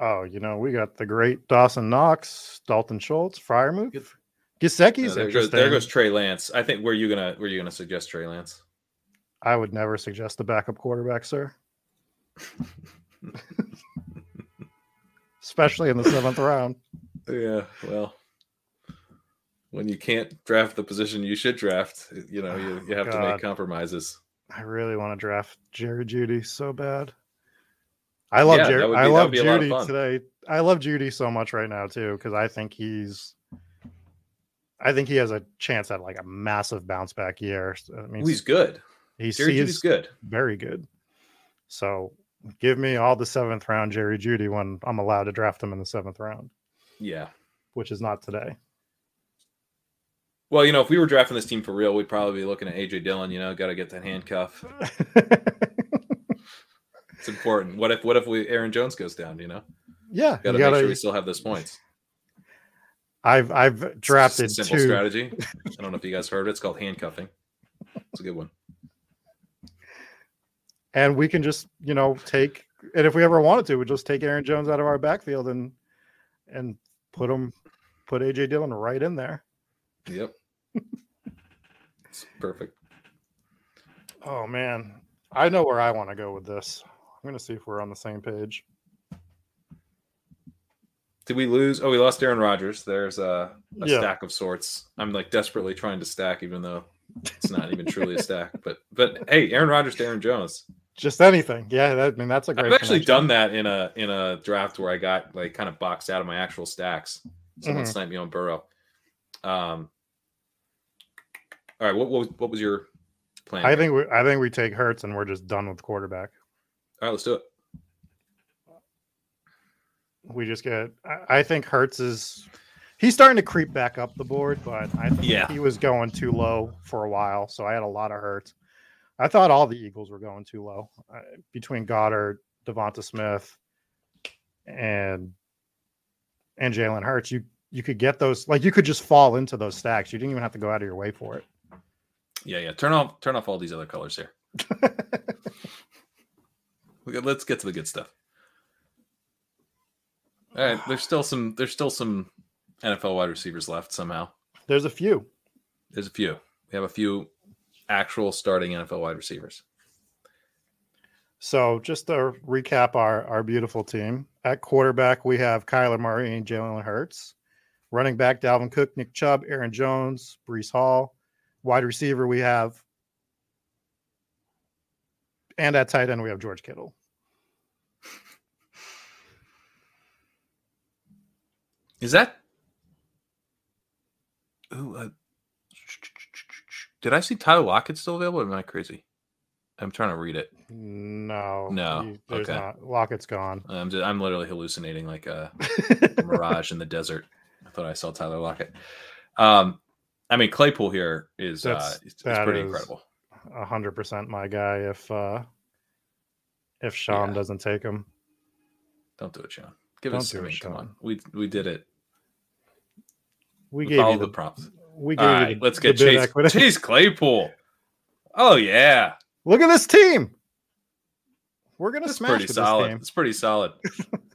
Oh, you know, we got the great Dawson Knox, Dalton Schultz, Freiermuth. Good. Gesicki's No, there, goes, interesting. there goes Trey Lance. I think were you gonna were you gonna suggest Trey Lance? I would never suggest a backup quarterback, sir. Especially in the seventh round. Yeah, well, when you can't draft the position you should draft, you know you, you have to make compromises. I really want to draft Jerry Jeudy so bad. I love Yeah, Jerry. would I love would be a lot of Jeudy today. I love Jeudy so much right now too because I think he's. I think he has a chance at like a massive bounce back year. I mean, he's good. he's, Jerry he's good. very good. So give me all the seventh round Jerry Jeudy when I'm allowed to draft him in the seventh round, Yeah. which is not today. Well, you know, if we were drafting this team for real, we'd probably be looking at AJ Dillon. You know, got to get that handcuff. It's important. What if what if we Aaron Jones goes down? You know, yeah, got to make gotta, sure we still have those points. I've I've drafted simple two. strategy. I don't know if you guys heard it. It's called handcuffing. It's a good one. and we can just you know take and if we ever wanted to, we just take Aaron Jones out of our backfield and and put him put AJ Dillon right in there. Yep. It's perfect. Oh man, I know where I want to go with this. I'm gonna see if we're on the same page. Did we lose? Oh, we lost Aaron Rodgers. There's a, a Yeah. stack of sorts. I'm like desperately trying to stack, even though it's not even truly a stack. But but hey, Aaron Rodgers to Aaron Jones. Just anything, yeah. That, I mean, that's a great. I've actually connection. done that in a in a draft where I got like kind of boxed out of my actual stacks. Someone Mhm. sniped me on Burrow. Um. All right, what what, was- what was your plan? I think we, I think we take Hurts and we're just done with quarterback. All right, let's do it. We just get. I, I think Hurts is. He's starting to creep back up the board, but I think Yeah. he was going too low for a while, so I had a lot of Hurts. I thought all the Eagles were going too low uh, between Goedert, DeVonta Smith, and and Jalen Hurts. You you could get those like you could just fall into those stacks. You didn't even have to go out of your way for it. Yeah, yeah. Turn off turn off all these other colors here. Let's get to the good stuff. All right, there's still some there's still some NFL wide receivers left somehow. There's a few. There's a few. We have a few actual starting NFL wide receivers. So just to recap our our beautiful team at quarterback, we have Kyler Murray and Jalen Hurts. Running back, Dalvin Cook, Nick Chubb, Aaron Jones, Breece Hall. Wide receiver, we have, and at tight end, we have George Kittle. Is that? Ooh, uh, did I see Tyler Lockett still available? Or am I crazy? I'm trying to read it. No, No, he- there's okay. not. Lockett's gone. I'm just, I'm literally hallucinating like a, a mirage in the desert. I thought I saw Tyler Lockett. Um, I mean Claypool here is uh, That's- is, is pretty is- incredible. A hundred percent my guy. If uh if Sean Yeah. doesn't take him, Don't do it, Sean. Give Don't us. do I it, mean, come Sean. on. We we did it. We gave you the, the, prompts. we gave right, you the, let's get Chase equity. Chase Claypool. Oh yeah, Look at this team. We're gonna that's smash pretty solid. It's pretty solid.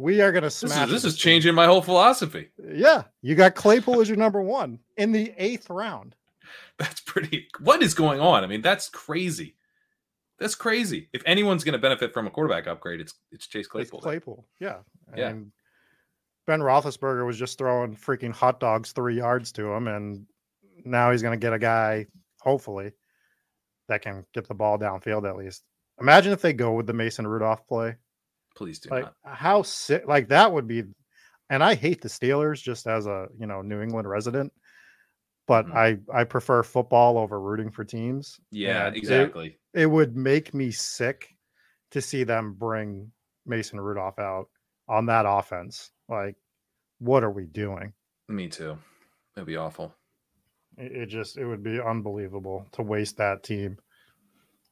We are going to This smash. is, this this is changing my whole philosophy. Yeah, you got Claypool as your number one in the eighth round. That's pretty. What is going on? I mean, that's crazy. That's crazy. If anyone's going to benefit from a quarterback upgrade, it's it's Chase It's Claypool. Claypool, yeah. Yeah. And Ben Roethlisberger was just throwing freaking hot dogs three yards to him, and now he's going to get a guy, hopefully, that can get the ball downfield at least. Imagine if they go with the Mason Rudolph play. Please do like not. how sick like that would be and i hate the steelers just as a you know new england resident but Mhm. i i prefer football over rooting for teams Yeah, and it- exactly. it, would make me sick to see them bring mason rudolph out on that offense like what are we doing Me too. It'd be awful. it, it just it would be unbelievable to waste that team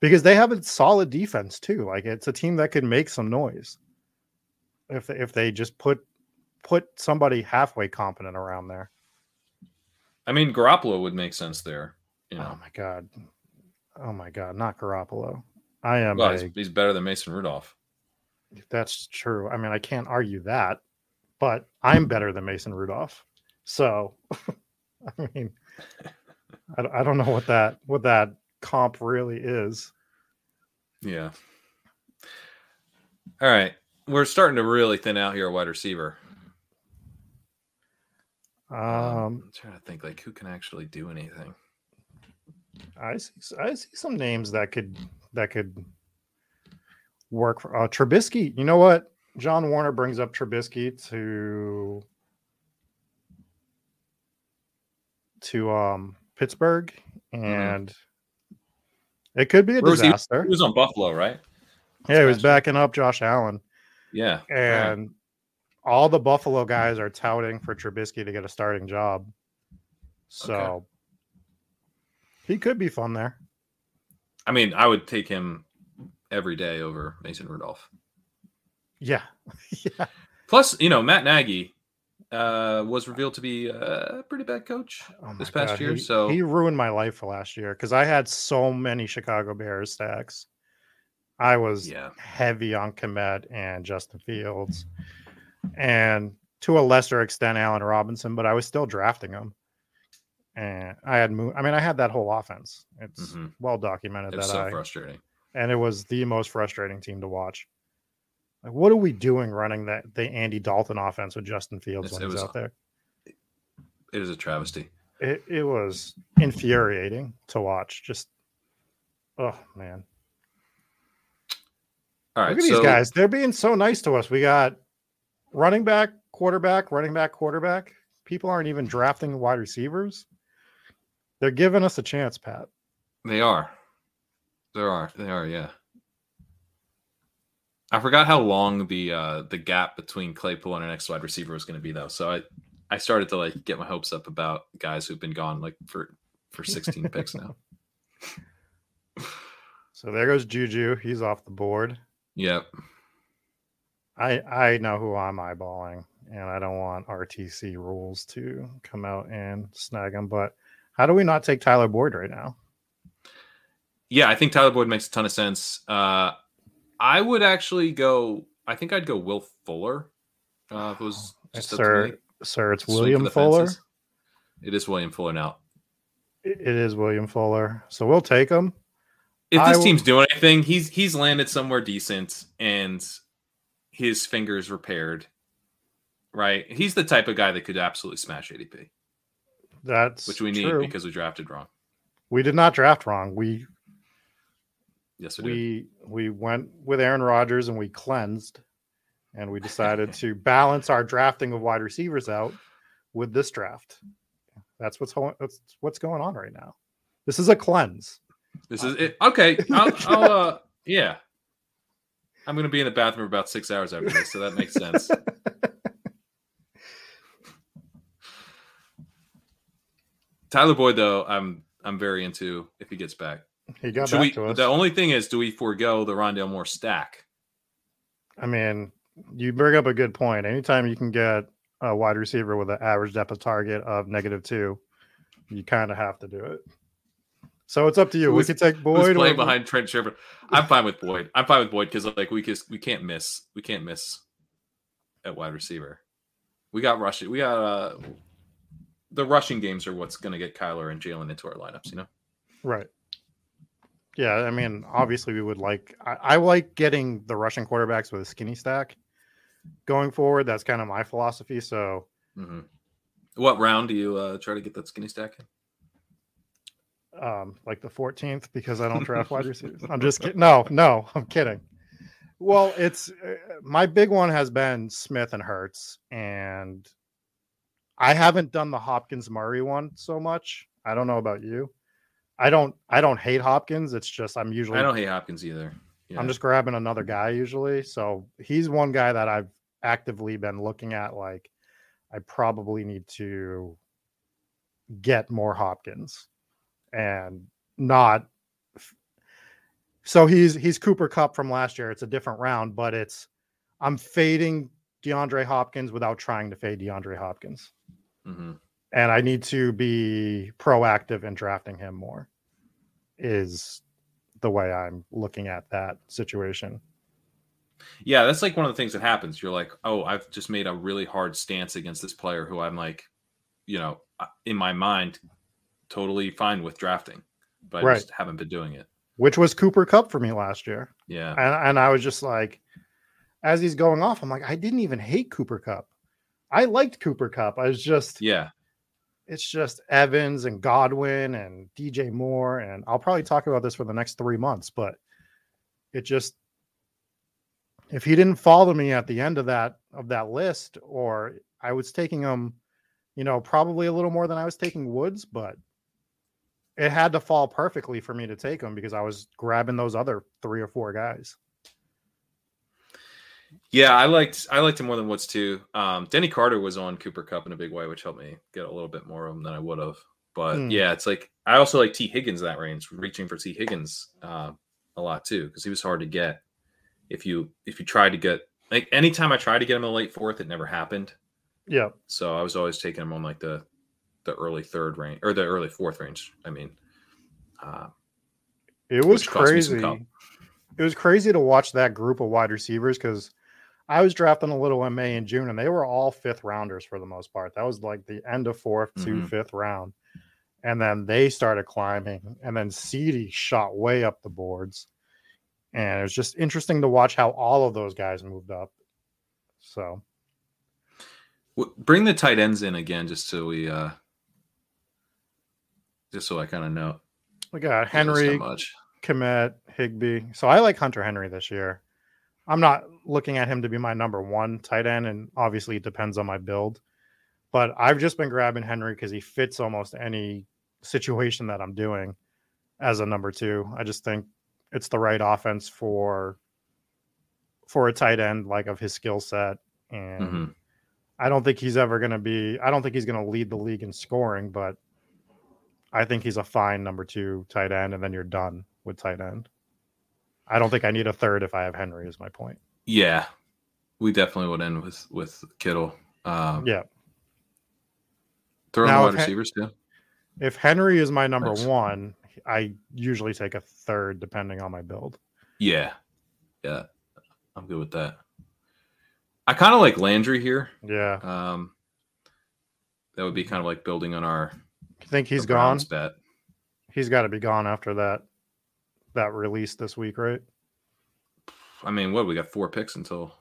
because they have a solid defense too like it's a team that could make some noise if if they just put put somebody halfway competent around there I mean, Garoppolo would make sense there. You oh my god oh my god not Garoppolo I am well, a, he's better than Mason Rudolph. That's true I mean I can't argue that but I'm better than Mason Rudolph so I mean I, don't- I don't know what that what that comp really is Yeah. All right, we're starting to really thin out here, at wide receiver. um I'm trying to think like who can actually do anything. I see. I see some names that could that could work for uh, Trubisky. You know what? John Warner brings up Trubisky to to um Pittsburgh, and it could be a Mm-hmm. Where was he? disaster. He was on Buffalo, right? yeah, he was backing up Josh Allen, Yeah. and all the Buffalo guys are touting for Trubisky to get a starting job. So he could be fun there. I mean, I would take him every day over Mason Rudolph. Yeah, yeah. Plus, you know, Matt Nagy uh, was revealed to be a pretty bad coach Oh this past year. he, so he ruined my life for last year because I had so many Chicago Bears stacks. I was yeah, heavy on Kmet and Justin Fields, and to a lesser extent Allen Robinson, but I was still drafting them. And I had, I mean, I had that whole offense. It's Mhm. well documented it was that so I, frustrating. And it was the most frustrating team to watch. Like, what are we doing running that the Andy Dalton offense with Justin Fields when it he's was- out there? It is a travesty. it, it was infuriating to watch. Just oh man. All right, Look at these guys. They're being so nice to us. We got running back, quarterback, running back, quarterback. People aren't even drafting wide receivers. They're giving us a chance, Pat. they are, there are, they are, yeah. I forgot how long the uh the gap between Claypool and our next wide receiver was going to be, though. So I I started to like get my hopes up about guys who've been gone like for for 16 picks now. So there goes Juju. He's off the board. Yep. I I know who I'm eyeballing, and I don't want RTC rules to come out and snag him. But how do we not take Tyler Boyd right now? Yeah, I think Tyler Boyd makes a ton of sense. Uh, I would actually go. I think I'd go Will Fuller. Uh, if it was just sir, sir, it's Swing William Fuller. fences. It is William Fuller now. It is William Fuller. So we'll take him. If this will- team's doing anything, he's he's landed somewhere decent and his fingers repaired. Right, he's the type of guy that could absolutely smash ADP, That's which we need true. because we drafted wrong. we did not draft wrong. We Yes, we, did. we we went with Aaron Rodgers and we cleansed, and we decided to balance our drafting of wide receivers out with this draft. That's what's that's what's going on right now. This is a cleanse. This is it. Okay, I'll, I'll uh, yeah. I'm gonna be in the bathroom for about six hours after this, so that makes sense. Tyler Boyd, though, I'm I'm very into if he gets back. He got Should back we, to us. the only thing is, do we forego the Rondale Moore stack? I mean, you bring up a good point. Anytime you can get a wide receiver with an average depth of target of negative two, you kind of have to do it. So it's up to you. Who's- we could take Boyd. playing or- behind Trent Sherman? I'm fine with Boyd. I'm fine with Boyd because like we just we can't miss. We can't miss. at wide receiver. We got rushing. We got uh, the rushing games are what's going to get Kyler and Jalen into our lineups. You know, Right. Yeah, I mean, obviously we would like I, I like getting the Russian quarterbacks with a skinny stack going forward. That's kind of my philosophy. So hmm what round do you uh, try to get that skinny stack in? um like the 14th because I don't draft wide receivers. I'm just kidding. No, no, I'm kidding. Well, it's uh, my big one has been Smith and Hurts, and I haven't done the Hopkins Murray one so much. I don't know about you. I don't I don't hate Hopkins. It's just I'm usually I don't hate Hopkins either. Yeah. I'm just grabbing another guy usually. So he's one guy that I've actively been looking at. Like, I probably need to get more Hopkins and not. So he's he's Cooper Kupp from last year. It's a different round, but it's I'm fading DeAndre Hopkins without trying to fade DeAndre Hopkins, hmm and I need to be proactive in drafting him more. Is the way I'm looking at that situation. Yeah, that's like one of the things that happens. You're like, oh, I've just made a really hard stance against this player who I'm like, you know, uh, in my mind, totally fine with drafting, but I just haven't been doing it. which was Cooper Kupp for me last year. Yeah. And, and I was just like, as he's going off, I'm like, I didn't even hate Cooper Kupp. I liked Cooper Kupp. I was just, Yeah. It's just Evans and Godwin and DJ Moore. And I'll probably talk about this for the next three months, but it just, if he didn't follow me at the end of that, of that list, or I was taking him, you know, probably a little more than I was taking Woods, but it had to fall perfectly for me to take him because I was grabbing those other three or four guys. Yeah, I liked I liked him more than Woods too. Um, Denny Carter was on Cooper Kupp in a big way, which helped me get a little bit more of him than I would have. But Hmm. yeah, it's like I also like Tee Higgins that range, reaching for Tee Higgins uh, a lot too, because he was hard to get. If you if you tried to get like anytime I tried to get him in the late fourth, it never happened. Yeah. So I was always taking him on like the the early third range or the early fourth range. I mean, uh, It was Which cost me some crazy. It was crazy to watch that group of wide receivers because I was drafting a little in May and June, and they were all fifth rounders for the most part. That was like the end of 4th to Mhm. fifth round. And then they started climbing, and then CeeDee shot way up the boards. And it was just interesting to watch how all of those guys moved up. So bring the tight ends in again, just so we uh, just so I kind of know we got Henry. Kmet, Higbee. So I like Hunter Henry this year. I'm not looking at him to be my number one tight end, and obviously it depends on my build. But I've just been grabbing Henry because he fits almost any situation that I'm doing as a number two. I just think it's the right offense for for a tight end like of his skill set. And Mhm. I don't think he's ever going to be. I don't think he's going to lead the league in scoring, but I think he's a fine number two tight end, and then you're done with tight end. I don't think I need a third if I have Henry. Is my point. Yeah, we definitely would end with with Kittle. Um, Yeah. throw Now, wide receivers too. If Henry is my number Nice. one, I usually take a third depending on my build. Yeah, yeah, I'm good with that. I kind of like Landry here. Yeah, Um, that would be kind of like building on our I think he's gone. Bet. He's got to be gone after that that release this week, right? I mean, what we got four picks until.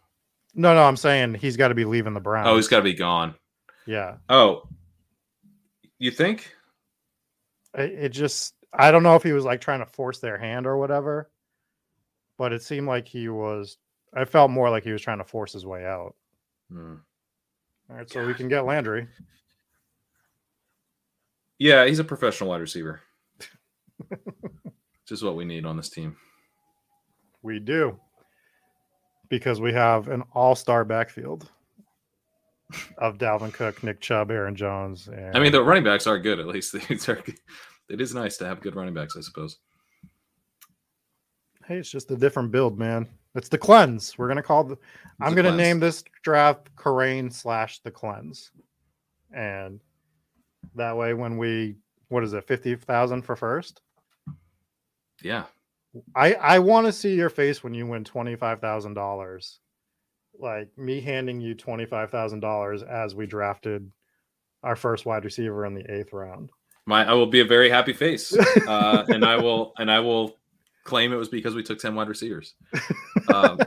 No, no, I'm saying he's got to be leaving the Browns. Oh, he's got to be gone. yeah. Oh, you think? It, it just I don't know if he was like trying to force their hand or whatever, but it seemed like he was. I felt more like he was trying to force his way out. Hmm. All right, so we can get Landry. Yeah, he's a professional wide receiver. Just what we need on this team. We do. Because we have an all-star backfield of Dalvin Cook, Nick Chubb, Aaron Jones, and I mean, the running backs are good. At least It's are- it is nice to have good running backs, I suppose. hey, it's just a different build, man. It's the cleanse. We're gonna call the. I'm gonna cleanse. name this draft Kerrane slash the cleanse, and that way, when we what is it, fifty thousand for first? Yeah, I I want to see your face when you win twenty five thousand dollars like me handing you twenty five thousand dollars as we drafted our first wide receiver in the eighth round. My I will be a very happy face, uh, and I will and I will claim it was because we took ten wide receivers. Um,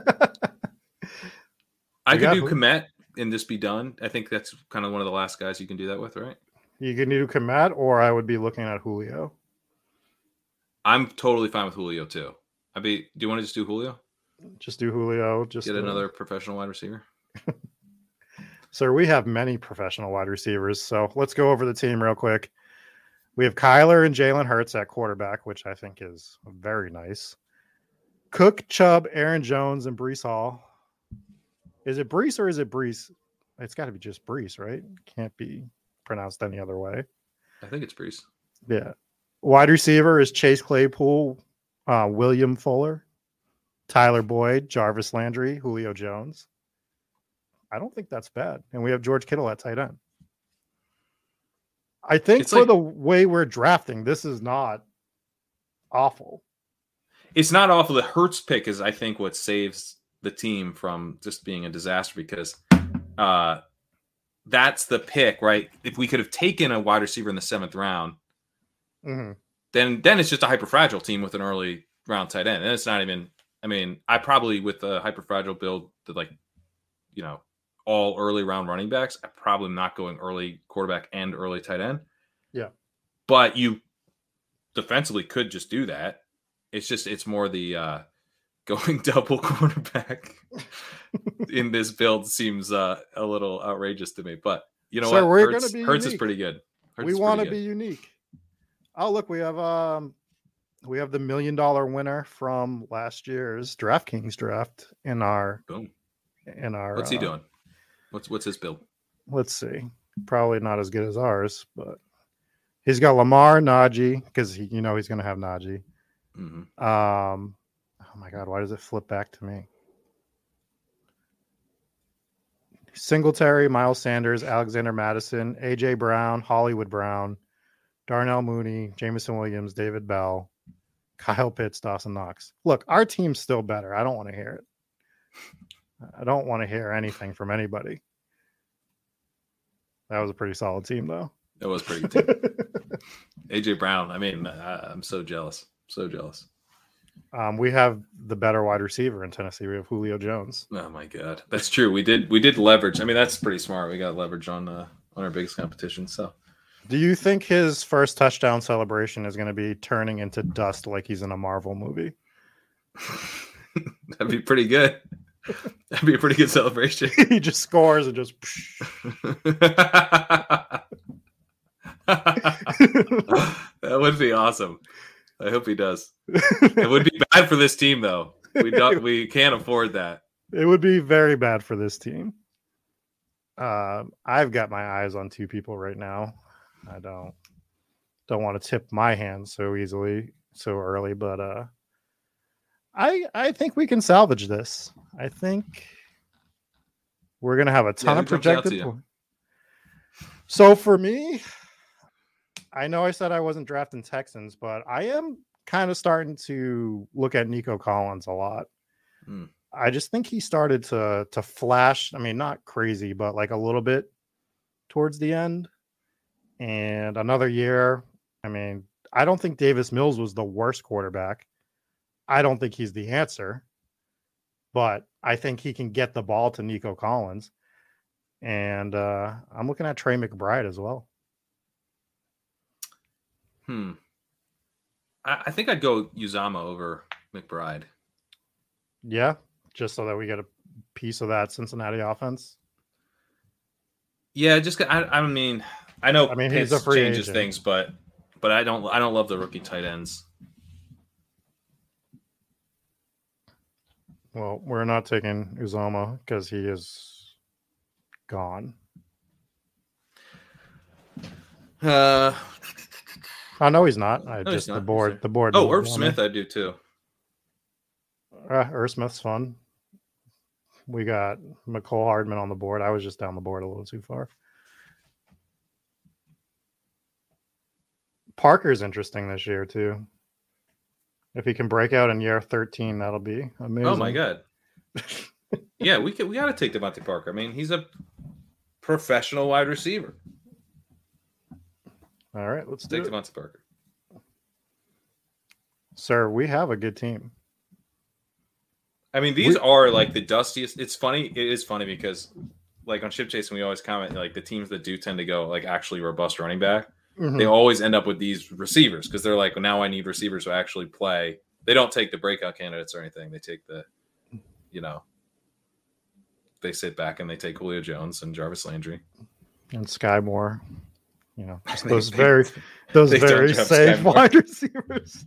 I could do Kmet and this be done. I think that's kind of one of the last guys you can do that with, right? You can do Kmet, or I would be looking at Julio. I'm totally fine with Julio too. I'd be. Do you want to just do Julio? Just do Julio. Just Get to- another professional wide receiver. Sir, we have many professional wide receivers. So let's go over the team real quick. We have Kyler and Jalen Hurts at quarterback, which I think is very nice. Cook, Chubb, Aaron Jones, and Breece Hall. Is it Brees or is it Brees? It's got to be just Brees, right? Can't be pronounced any other way. I think it's Brees. Yeah. Wide receiver is Chase Claypool, uh, William Fuller, Tyler Boyd, Jarvis Landry, Julio Jones. I don't think that's bad. And we have George Kittle at tight end. I think It's for like- the way we're drafting, this is not awful. It's not awful. The Hurts pick is, I think, what saves the team from just being a disaster because uh, that's the pick, right? If we could have taken a wide receiver in the seventh round, Mhm. then then it's just a hyper fragile team with an early round tight end. And it's not even. I mean, I probably with a hyper fragile build, that like, you know, all early round running backs, I'm probably not going early quarterback and early tight end. Yeah. but you defensively could just do that. It's just it's more the uh going double quarterback in this build seems uh a little outrageous to me. But you know So what? we're Hurts, be Hurts is pretty good. Hurts we want to be unique. Oh, look, we have um we have the million dollar winner from last year's DraftKings draft in our Boom. in our What's he uh, doing? What's what's his build? let's see. Probably not as good as ours, but he's got Lamar, Najee, because you know he's going to have Najee. hmm Um, oh my God, why does it flip back to me? Singletary, Miles Sanders, Alexander Mattison, AJ Brown, Hollywood Brown, Darnell Mooney, Jameson Williams, David Bell, Kyle Pitts, Dawson Knox. Look, our team's still better. I don't want to hear it. I don't want to hear anything from anybody. That was a pretty solid team, though. That was pretty good. AJ Brown. I mean, I, I'm so jealous. So jealous. um, we have the better wide receiver in Tennessee. We have Julio Jones. Oh my god, that's true. We did we did leverage. I mean, that's pretty smart. We got leverage on uh, on our biggest competition. So Do you think his first touchdown celebration is going to be turning into dust like he's in a Marvel movie? that'd be pretty good. That'd be a pretty good celebration. he just scores and just. that would be awesome. I hope he does. It would be bad for this team, though. We don't. We can't afford that. it would be very bad for this team. Uh, I've got my eyes on two people right now. I don't don't want to tip my hand so easily so early, but uh, I I think we can salvage this. I think we're gonna have a ton who of projected. po- So for me, I know I said I wasn't drafting Texans, but I am kind of starting to look at Nico Collins a lot. Hmm. I just think he started to to flash. I mean, not crazy, but like a little bit towards the end. And another year. I mean, I don't think Davis Mills was the worst quarterback. I don't think he's the answer, but I think he can get the ball to Nico Collins. And uh, I'm looking at Trey McBride as well. Hmm. I, I think I'd go Uzomah over McBride. Yeah, just so that we get a piece of that Cincinnati offense. Yeah, just I. I mean, I know. I mean, he's a Pitts free changes agent. things, but but I don't. I don't love the rookie tight ends. Well, we're not taking Uzomah because he is gone. Uh, Oh no, he's not. I No, just the not. He's board. The board. oh, Irv Smith, me. I do too. Uh, Irv Smith's fun. We got Mecole Hardman on the board. I was just down the board a little too far. Parker's interesting this year too. If he can break out in year 13, that'll be amazing. Oh my god. yeah, we can, we got to take DeVante Parker. I mean, he's a professional wide receiver. All right, let's Take it. DeVante Parker. Sir, we have a good team. I mean, these are like the dustiest. It's funny. It is funny because, like on ship chasing, we always comment like the teams that do tend to go like actually robust running back. Mhm. They always end up with these receivers because they're like, well, now I need receivers who actually play. They don't take the breakout candidates or anything. They take the, you know, they sit back and they take Julio Jones and Jarvis Landry. And Skyy Moore. You know, just They- those they- very those very safe Sky wide receivers.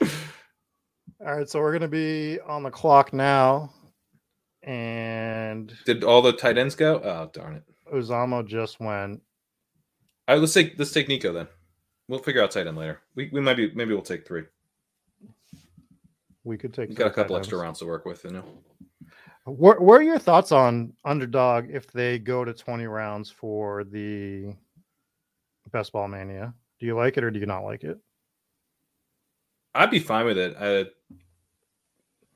All right, so we're gonna be on the clock now, and Did all the tight ends go? Oh darn it! Uzomah just went. All right, let's take let's take Nico then. We'll figure out tight end later. We, we might be maybe we'll take three. We could take. We've got a couple extra rounds to work with, you know. What, what are your thoughts on underdog if they go to 20 rounds for the best ball mania? Do you like it or do you not like it? I'd be fine with it. I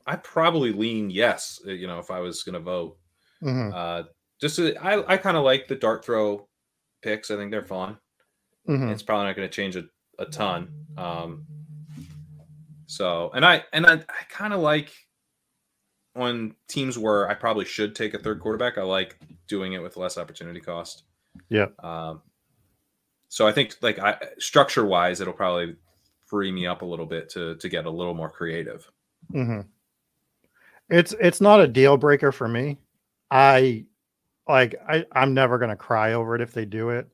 I probably lean yes. You know, if I was going to vote, Mhm, uh, just I I kind of like the dart throw picks. I think they're fun. mhm. It's probably not going to change a, a ton. Um, so and I and I, I kind of like on teams where I probably should take a third quarterback. I like doing it with less opportunity cost. Yeah. Um, so I think like I structure wise, it'll probably free me up a little bit to to get a little more creative. Mm-hmm. It's it's not a deal breaker for me. I like I I'm never gonna cry over it if they do it.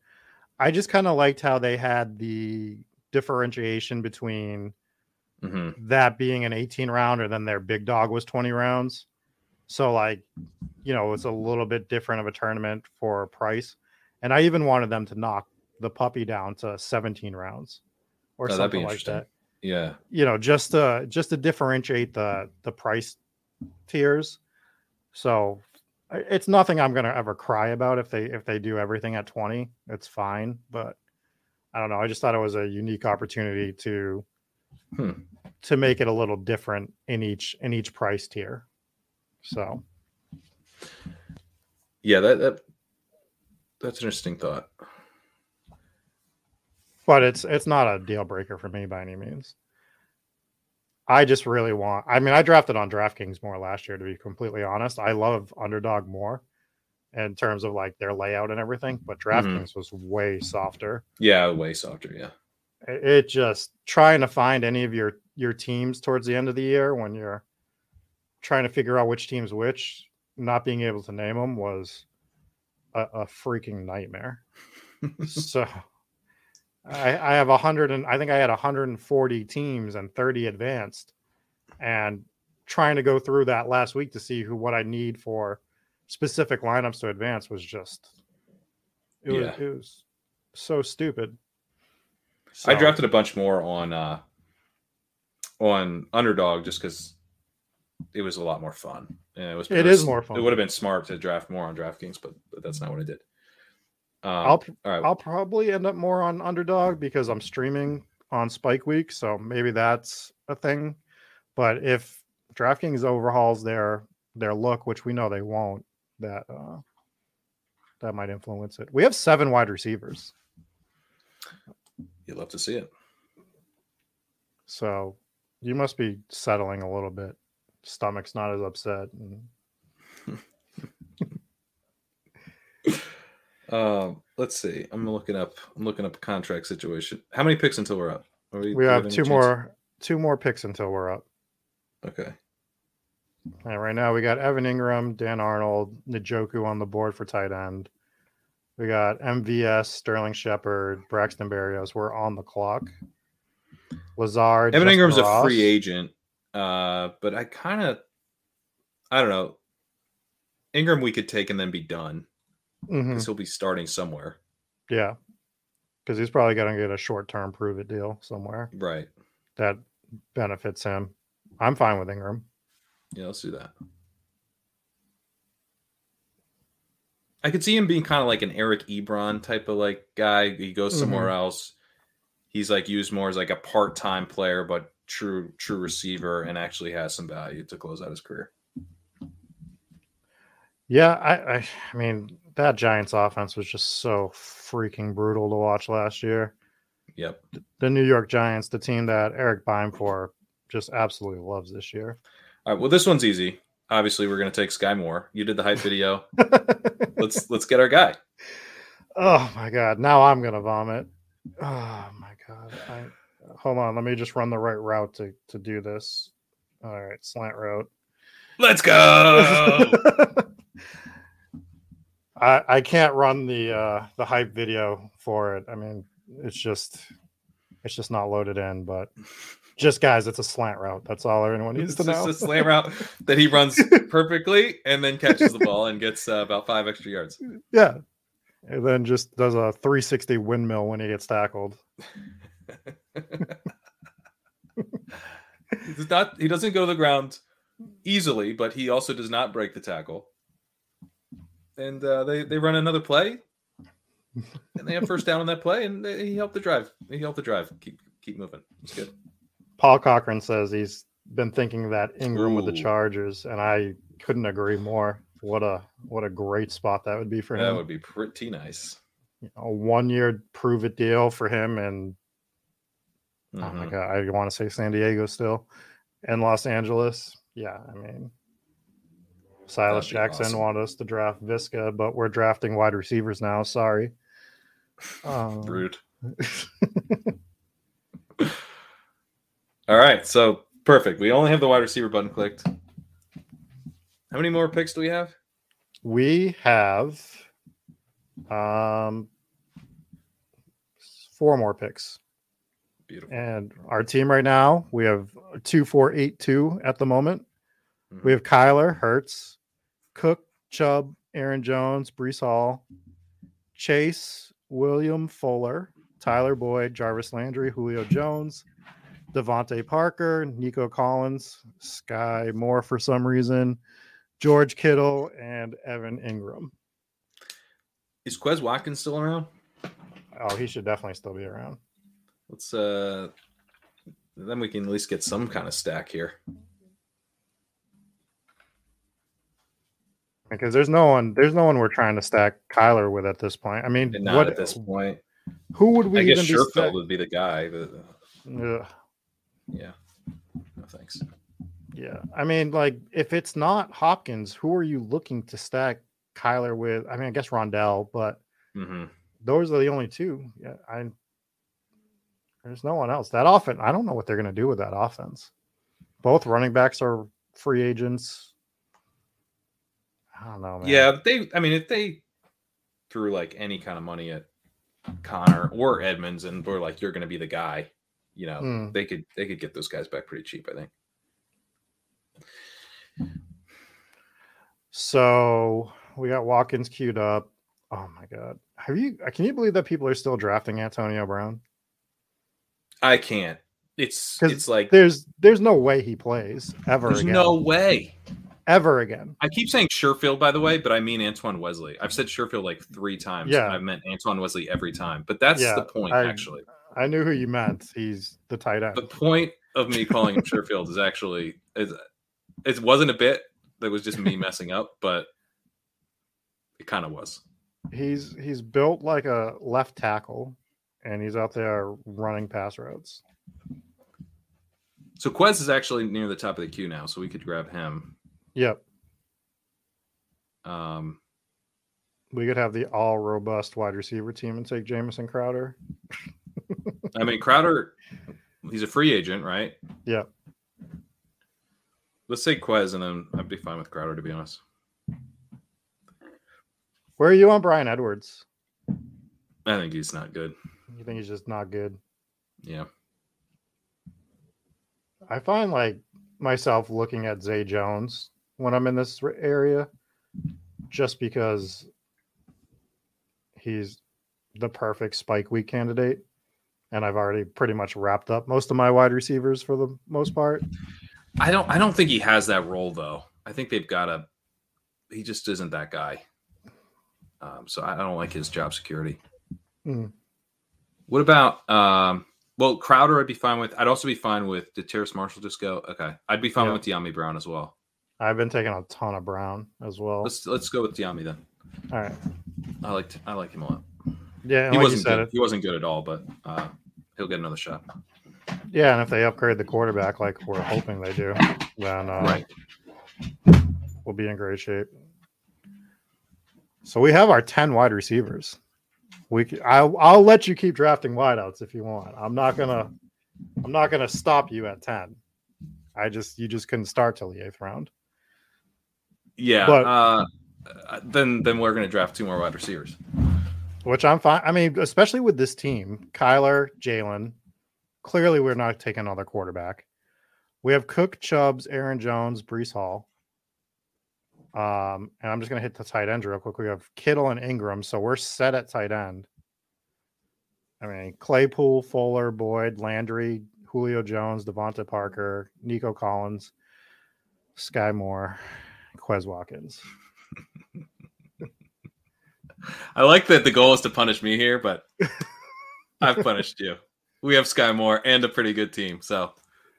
I just kind of liked how they had the differentiation between hmm that being an 18 round or then their big dog was 20 rounds. So like, you know, it's a little bit different of a tournament for price. And I even wanted them to knock the puppy down to 17 rounds or Oh, something like that. Yeah. You know, just to just to differentiate the the price tiers. So it's nothing I'm gonna ever cry about if they if they do everything at 20. It's fine. But I don't know. I just thought it was a unique opportunity to Hmm. to make it a little different in each in each price tier. So Yeah. That that that's an interesting thought. but it's it's not a deal breaker for me by any means. I just really want I mean I drafted on DraftKings more last year to be completely honest. I love underdog more in terms of like their layout and everything, but mm-hmm. DraftKings was way softer. Yeah. Way softer. Yeah. It, it just trying to find any of your your teams towards the end of the year when you're trying to figure out which teams which, not being able to name them was a, a freaking nightmare. so I, I have a hundred and I think I had 140 teams and 30 advanced, and trying to go through that last week to see who what I need for specific lineups to advance was just it was it was so stupid. I drafted a bunch more on uh on underdog just because it was a lot more fun. And it was It is more fun. It would have been smart to draft more on DraftKings, but, but that's not what I did. Um, I'll right. I'll probably end up more on underdog because I'm streaming on Spike Week, so maybe that's a thing. But if DraftKings overhauls their their look, which we know they won't, that uh that might influence it. We have seven wide receivers, You'd love to see it. so you must be settling a little bit. Stomach's not as upset. And Um, let's see. I'm looking up. I'm looking up a contract situation. How many picks until we're up? Are we we have two more two more picks until we're up. Okay. And right now we got Evan Engram, Dan Arnold, Njoku on the board for tight end. We got MVS, Sterling Shepard, Braxton Berrios. We're on the clock. Lazard. Evan Justin Engram's a free agent, uh, but I kind of, I don't know. Engram we could take and then be done Mm-hmm. Because he'll be starting somewhere. Yeah. Because he's probably going to get a short term prove it deal somewhere Right. that benefits him. I'm fine with Engram. Yeah, let's do that. I could see him being kind of like an Eric Ebron type of like guy. He goes somewhere mm-hmm. else. He's like used more as like a part time player, but true true receiver and actually has some value to close out his career. Yeah, I, I, I mean that Giants offense was just so freaking brutal to watch last year. Yep. The New York Giants, the team that Eric Beimfohr just absolutely loves this year. All right. Well, this one's easy. Obviously, we're going to take Skyy Moore. You did the hype video. let's let's get our guy. Oh my god! Now I'm gonna vomit. Oh my god! I, hold on. Let me just run the right route to to do this. All right, slant route. Let's go. I I can't run the uh the hype video for it. I mean, it's just it's just not loaded in. But just guys, it's a slant route. That's all anyone needs it's to know. It's a slant route that he runs perfectly and then catches the ball and gets uh, about five extra yards. Yeah. And then just does a 360 windmill when he gets tackled. he does not. He doesn't go to the ground easily, but he also does not break the tackle. And uh, they they run another play, and they have first down on that play, and they, he helped the drive. He helped the drive. Keep keep moving. It's good. Paul Cochran says he's been thinking that Engram with the Chargers, and I couldn't agree more. What a what a great spot that would be for him. That would be pretty nice. A one year prove it deal for him, and oh my Mhm. god, I want to say San Diego still, and Los Angeles. Yeah, I mean, Silas Jackson awesome. wanted us to draft Visca, but we're drafting wide receivers now. Sorry. Um, Rude. All right, so perfect. We only have the wide receiver button clicked. How many more picks do we have? we have um four more picks. Beautiful. And our team right now, we have two, four, eight, two at the moment. Mhm. We have Kyler, Hurts, Cook, Chubb, Aaron Jones, Breece Hall, Chase, William Fuller, Tyler Boyd, Jarvis Landry, Julio Jones, DeVante Parker, Nico Collins, Skyy Moore for some reason, George Kittle, and Evan Engram. Is Quez Watkins still around? Oh, he should definitely still be around. Let's uh then we can at least get some kind of stack here. Because there's no one, there's no one we're trying to stack Kyler with at this point. I mean, not what at this point. Who would we I guess be Sherfield stack- would be the guy, but uh, yeah. No thanks. Yeah. I mean, like, if it's not Hopkins, who are you looking to stack Kyler with? I mean, I guess Rondale, but hmm those are the only two. Yeah. I there's no one else. That often, I don't know what they're gonna do with that offense. Both running backs are free agents. I don't know, man. Yeah, they I mean if they threw like any kind of money at Conner or Edmonds and were like, you're gonna be the guy, you know, Hmm. they could they could get those guys back pretty cheap, I think. So we got Watkins queued up. Oh my god. Have you can you believe that people are still drafting Antonio Brown? I can't. It's 'Cause it's like There's there's no way he plays ever there's again. no way. ever again. I keep saying Sherfield, by the way, but I mean Antoine Wesley. I've said Sherfield like three times. Yeah. I've meant Antoine Wesley every time. But that's Yeah, the point, I- actually. I knew who you meant. He's the tight end. The point of me calling him Sherfield is actually is it wasn't a bit that was just me messing up, but it kind of was. He's he's built like a left tackle, and he's out there running pass routes. So Quez is actually near the top of the queue now, so we could grab him. Yep, Um, we could have the all robust wide receiver team and take Jamison Crowder. I mean Crowder, he's a free agent, right? Yep. Let's say Quez, and then I'd be fine with Crowder, to be honest. Where are you on Bryan Edwards? I think he's not good. You think he's just not good? Yeah. I find like myself looking at Zay Jones when I'm in this area, just because he's the perfect spike week candidate, and I've already pretty much wrapped up most of my wide receivers for the most part. I don't I don't think he has that role though. I think they've got a he just isn't that guy. Um, so I don't like his job security. Hmm. What about um Well, Crowder, I'd be fine with. I'd also be fine with. Did Terrace Marshall just go? Okay, I'd be fine Yeah. with Dyami Brown as well. I've been taking a ton of Brown as well. Let's let's go with Dyami then. All right. I liked I like him a lot. Yeah, he like wasn't said good. it. He wasn't good at all, but uh, he'll get another shot. Yeah, and if they upgrade the quarterback like we're hoping they do, then uh, Right. we'll be in great shape. So we have our ten wide receivers. We I'll I'll let you keep drafting wideouts if you want. I'm not gonna I'm not gonna stop you at ten. I just you just couldn't start till the eighth round. Yeah. But- uh, then then we're gonna draft two more wide receivers. which I'm fine. I mean, especially with this team, Kyler, Jalen. Clearly, we're not taking another quarterback. We have Cook, Chubbs, Aaron Jones, Breece Hall. Um, and I'm just gonna hit the tight end real quick. We have Kittle and Engram, so we're set at tight end. I mean, Claypool, Fuller, Boyd, Landry, Julio Jones, DeVante Parker, Nico Collins, Skyy Moore, Quez Watkins. I like that the goal is to punish me here, but I've punished you. We have Skyy Moore and a pretty good team, so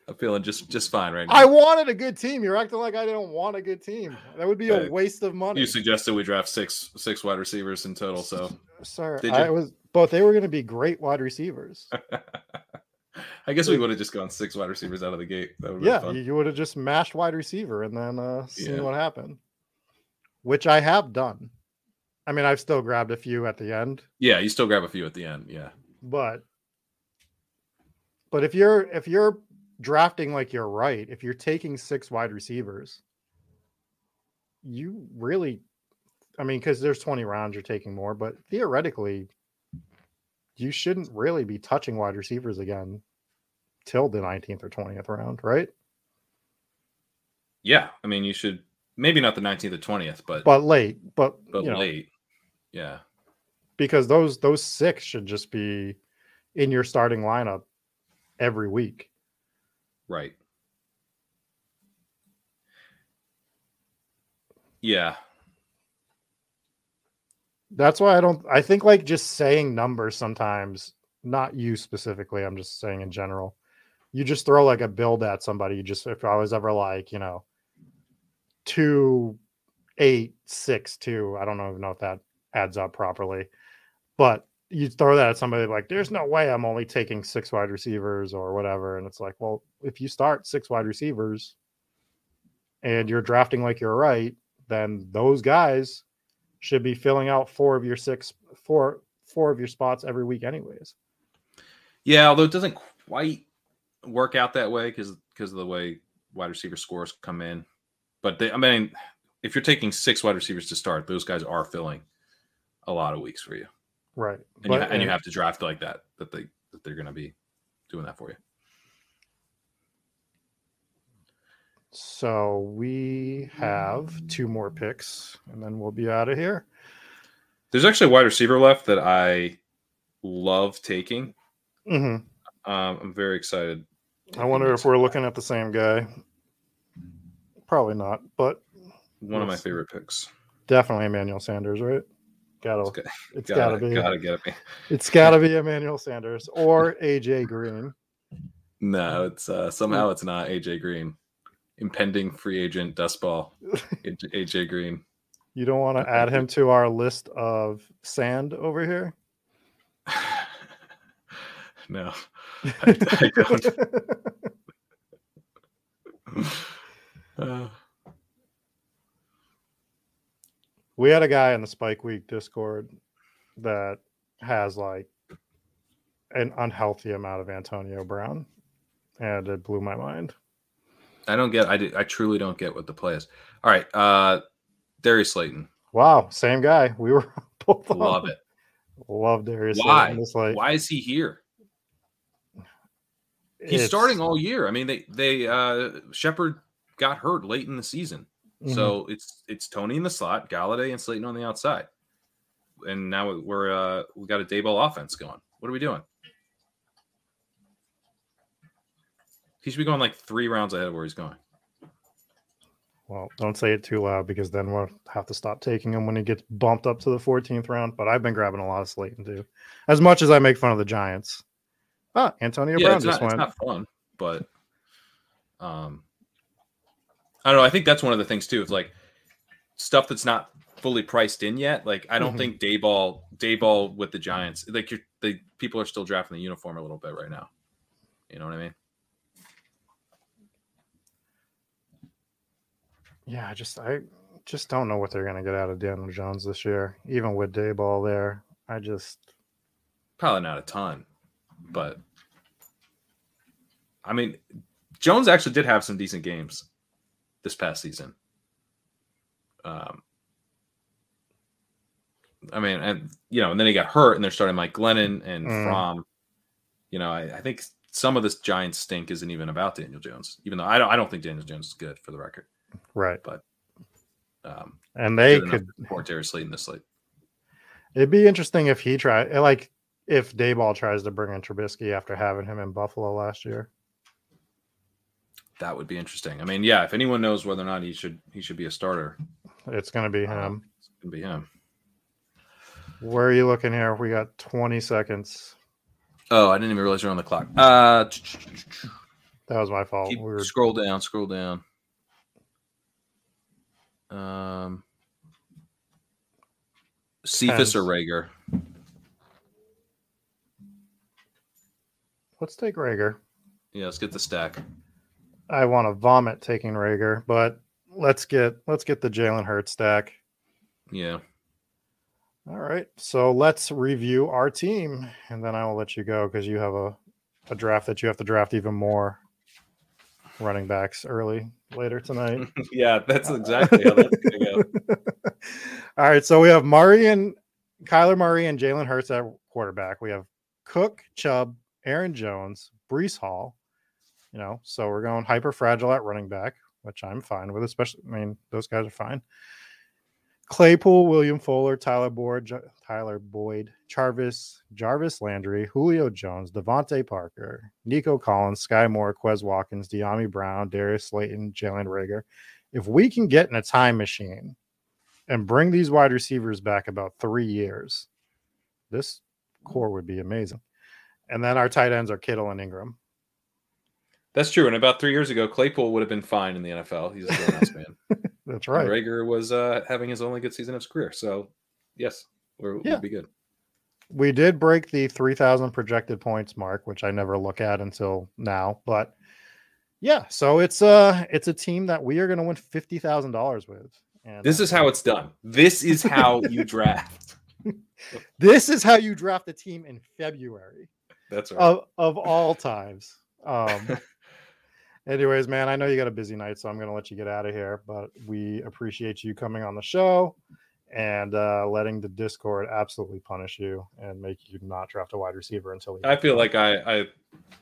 I'm feeling just just fine right now. I wanted a good team. You're acting like I didn't want a good team. That would be a Uh, waste of money. you suggested we draft six six wide receivers in total, so Sir, I was, but they were going to be great wide receivers. I guess we would have just gone six wide receivers out of the gate. That would yeah, been you, fun. you would have just mashed wide receiver and then uh, seen Yeah. what happened, which I have done. I mean, I've still grabbed a few at the end, Yeah, you still grab a few at the end. Yeah. but but if you're if you're drafting like you're right, if you're taking six wide receivers, you really, I mean, because there's 20 rounds, you're taking more, but theoretically, you shouldn't really be touching wide receivers again till the 19th or 20th round, right? Yeah. I mean, you should maybe not the 19th or 20th, but but, But late, but, you know, late. Yeah. because those those six should just be in your starting lineup every week. Right. Yeah. That's why I don't. I think like just saying numbers sometimes, not you specifically. I'm just saying in general. You just throw like a build at somebody. You just if I was ever like you know, two, eight, six, two. I don't even know if that adds up properly, but you throw that at somebody like, there's no way I'm only taking six wide receivers or whatever, and it's like, well, if you start six wide receivers, and you're drafting like you're right, then those guys should be filling out four of your six four four of your spots every week anyways Yeah, although it doesn't quite work out that way because because of the way wide receiver scores come in. But they, I mean, if you're taking six wide receivers to start, those guys are filling a lot of weeks for you, right and, you, But- ha- and you have to draft like that that they that they're going to be doing that for you. so we have two more picks and then we'll be out of here There's actually a wide receiver left that I love taking. hmm Um, I'm very excited. i wonder if we're looking at the same guy probably not but one of my favorite picks. definitely emmanuel sanders right gotta It's got- it's Gotta, gotta, be gotta get it. it's gotta be emmanuel sanders or aj green No, it's uh, somehow it's not AJ Green. Impending free agent dust ball. AJ AJ Green. you don't want to add him to our list of sand over here no, I, I don't. Uh, we had a guy in the Spike Week Discord that has like an unhealthy amount of Antonio Brown, and it blew my mind. I don't get. I did, I truly don't get what the play is. All right, uh, Darius Slayton. Wow, same guy. We were both on. Love it. Love Darius. Why? Slayton. Why is he here? He's it's- starting all year. I mean, they they uh Shepard got hurt late in the season. Mhm. So it's it's Tony in the slot, Golladay and Slayton on the outside, and now we're uh we got a Daboll offense going. What are we doing? He should be going like three rounds ahead of where he's going. Well, don't say it too loud because then we'll have to stop taking him when he gets bumped up to the 14th round. But I've been grabbing a lot of Slayton too. As much as I make fun of the Giants, Ah, Antonio yeah, Brown just not, it's not fun, but um, I don't know. I think that's one of the things too. Is like stuff that's not fully priced in yet. Like I don't Mhm. think Daboll Daboll with the Giants. Like you're, the people are still drafting the uniform a little bit right now. You know what I mean? Yeah, I just I just don't know what they're gonna get out of Daniel Jones this year, even with Daboll there. I just Probably not a ton, but I mean, Jones actually did have some decent games this past season. Um, I mean, and you know, and then he got hurt, and they're starting Mike Glennon and Mm. Fromm. You know, I, I think some of this Giants stink isn't even about Daniel Jones, even though I don't. I don't think Daniel Jones is good for the record. right. Um, And they could support Darius Slayton this late. it'd be interesting if he tried like if Daboll tries to bring in Trubisky after having him in Buffalo last year. That would be interesting. I mean, yeah, if anyone knows whether or not he should he should be a starter, It's gonna be him. um, it's gonna be him. Where are you looking here? We got 20 seconds. Oh, I didn't even realize you're on the clock. Uh, That was my fault. keep, We were scroll down, scroll down. Um, Cephas or Reagor? let's take Reagor. Yeah, let's get the stack. I want to vomit taking Reagor, but let's get let's get the Jalen Hurts stack. Yeah, All right. So let's review our team and then I will let you go because you have a, a draft that you have to draft even more running backs early later tonight. yeah, that's exactly how that's gonna go. All right. So we have Murray and Kyler Murray and Jalen Hurts at quarterback. We have Cook, Chubb, Aaron Jones, Breece Hall. You know, so we're going hyper fragile at running back, which I'm fine with, especially I mean, those guys are fine. Claypool, William Fuller, Tyler Boyd, J- Tyler Boyd, Jarvis, Jarvis Landry, Julio Jones, DeVante Parker, Nico Collins, Skyy Moore, Quez Watkins, Dyami Brown, Darius Slayton, Jalen Reagor. If we can get in a time machine and bring these wide receivers back about three years, this core would be amazing. And then our tight ends are Kittle and Engram. That's true. And about three years ago, Claypool would have been fine in the NFL. He's a grown ass man. That's And right. Reagor was uh, having his only good season of his career. So, yes, we're, Yeah. we'll be good. We did break the 3,000 projected points mark, which I never look at until now. But yeah, so it's uh it's a team that we are going to win fifty thousand dollars with. And This is how it's done. This is how you draft. this is how you draft a team in February That's right. of of all times. Um, anyways, man, I know you got a busy night, so I'm going to let you get out of here. But we appreciate you coming on the show and uh, letting the Discord absolutely punish you and make you not draft a wide receiver until I feel like I, I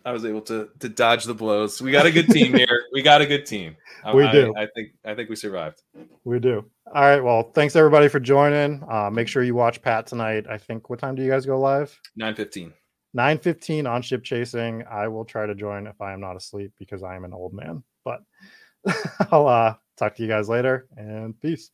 I was able to to dodge the blows. We got a good team here. We got a good team. I- We I- do. I think I think we survived. we do. All right. Well, thanks everybody for joining. Uh, make sure you watch Pat tonight. I think what time do you guys go live? Nine fifteen. 9:15 on ship chasing. I will try to join if I am not asleep because I am an old man. But I'll uh, talk to you guys later and peace.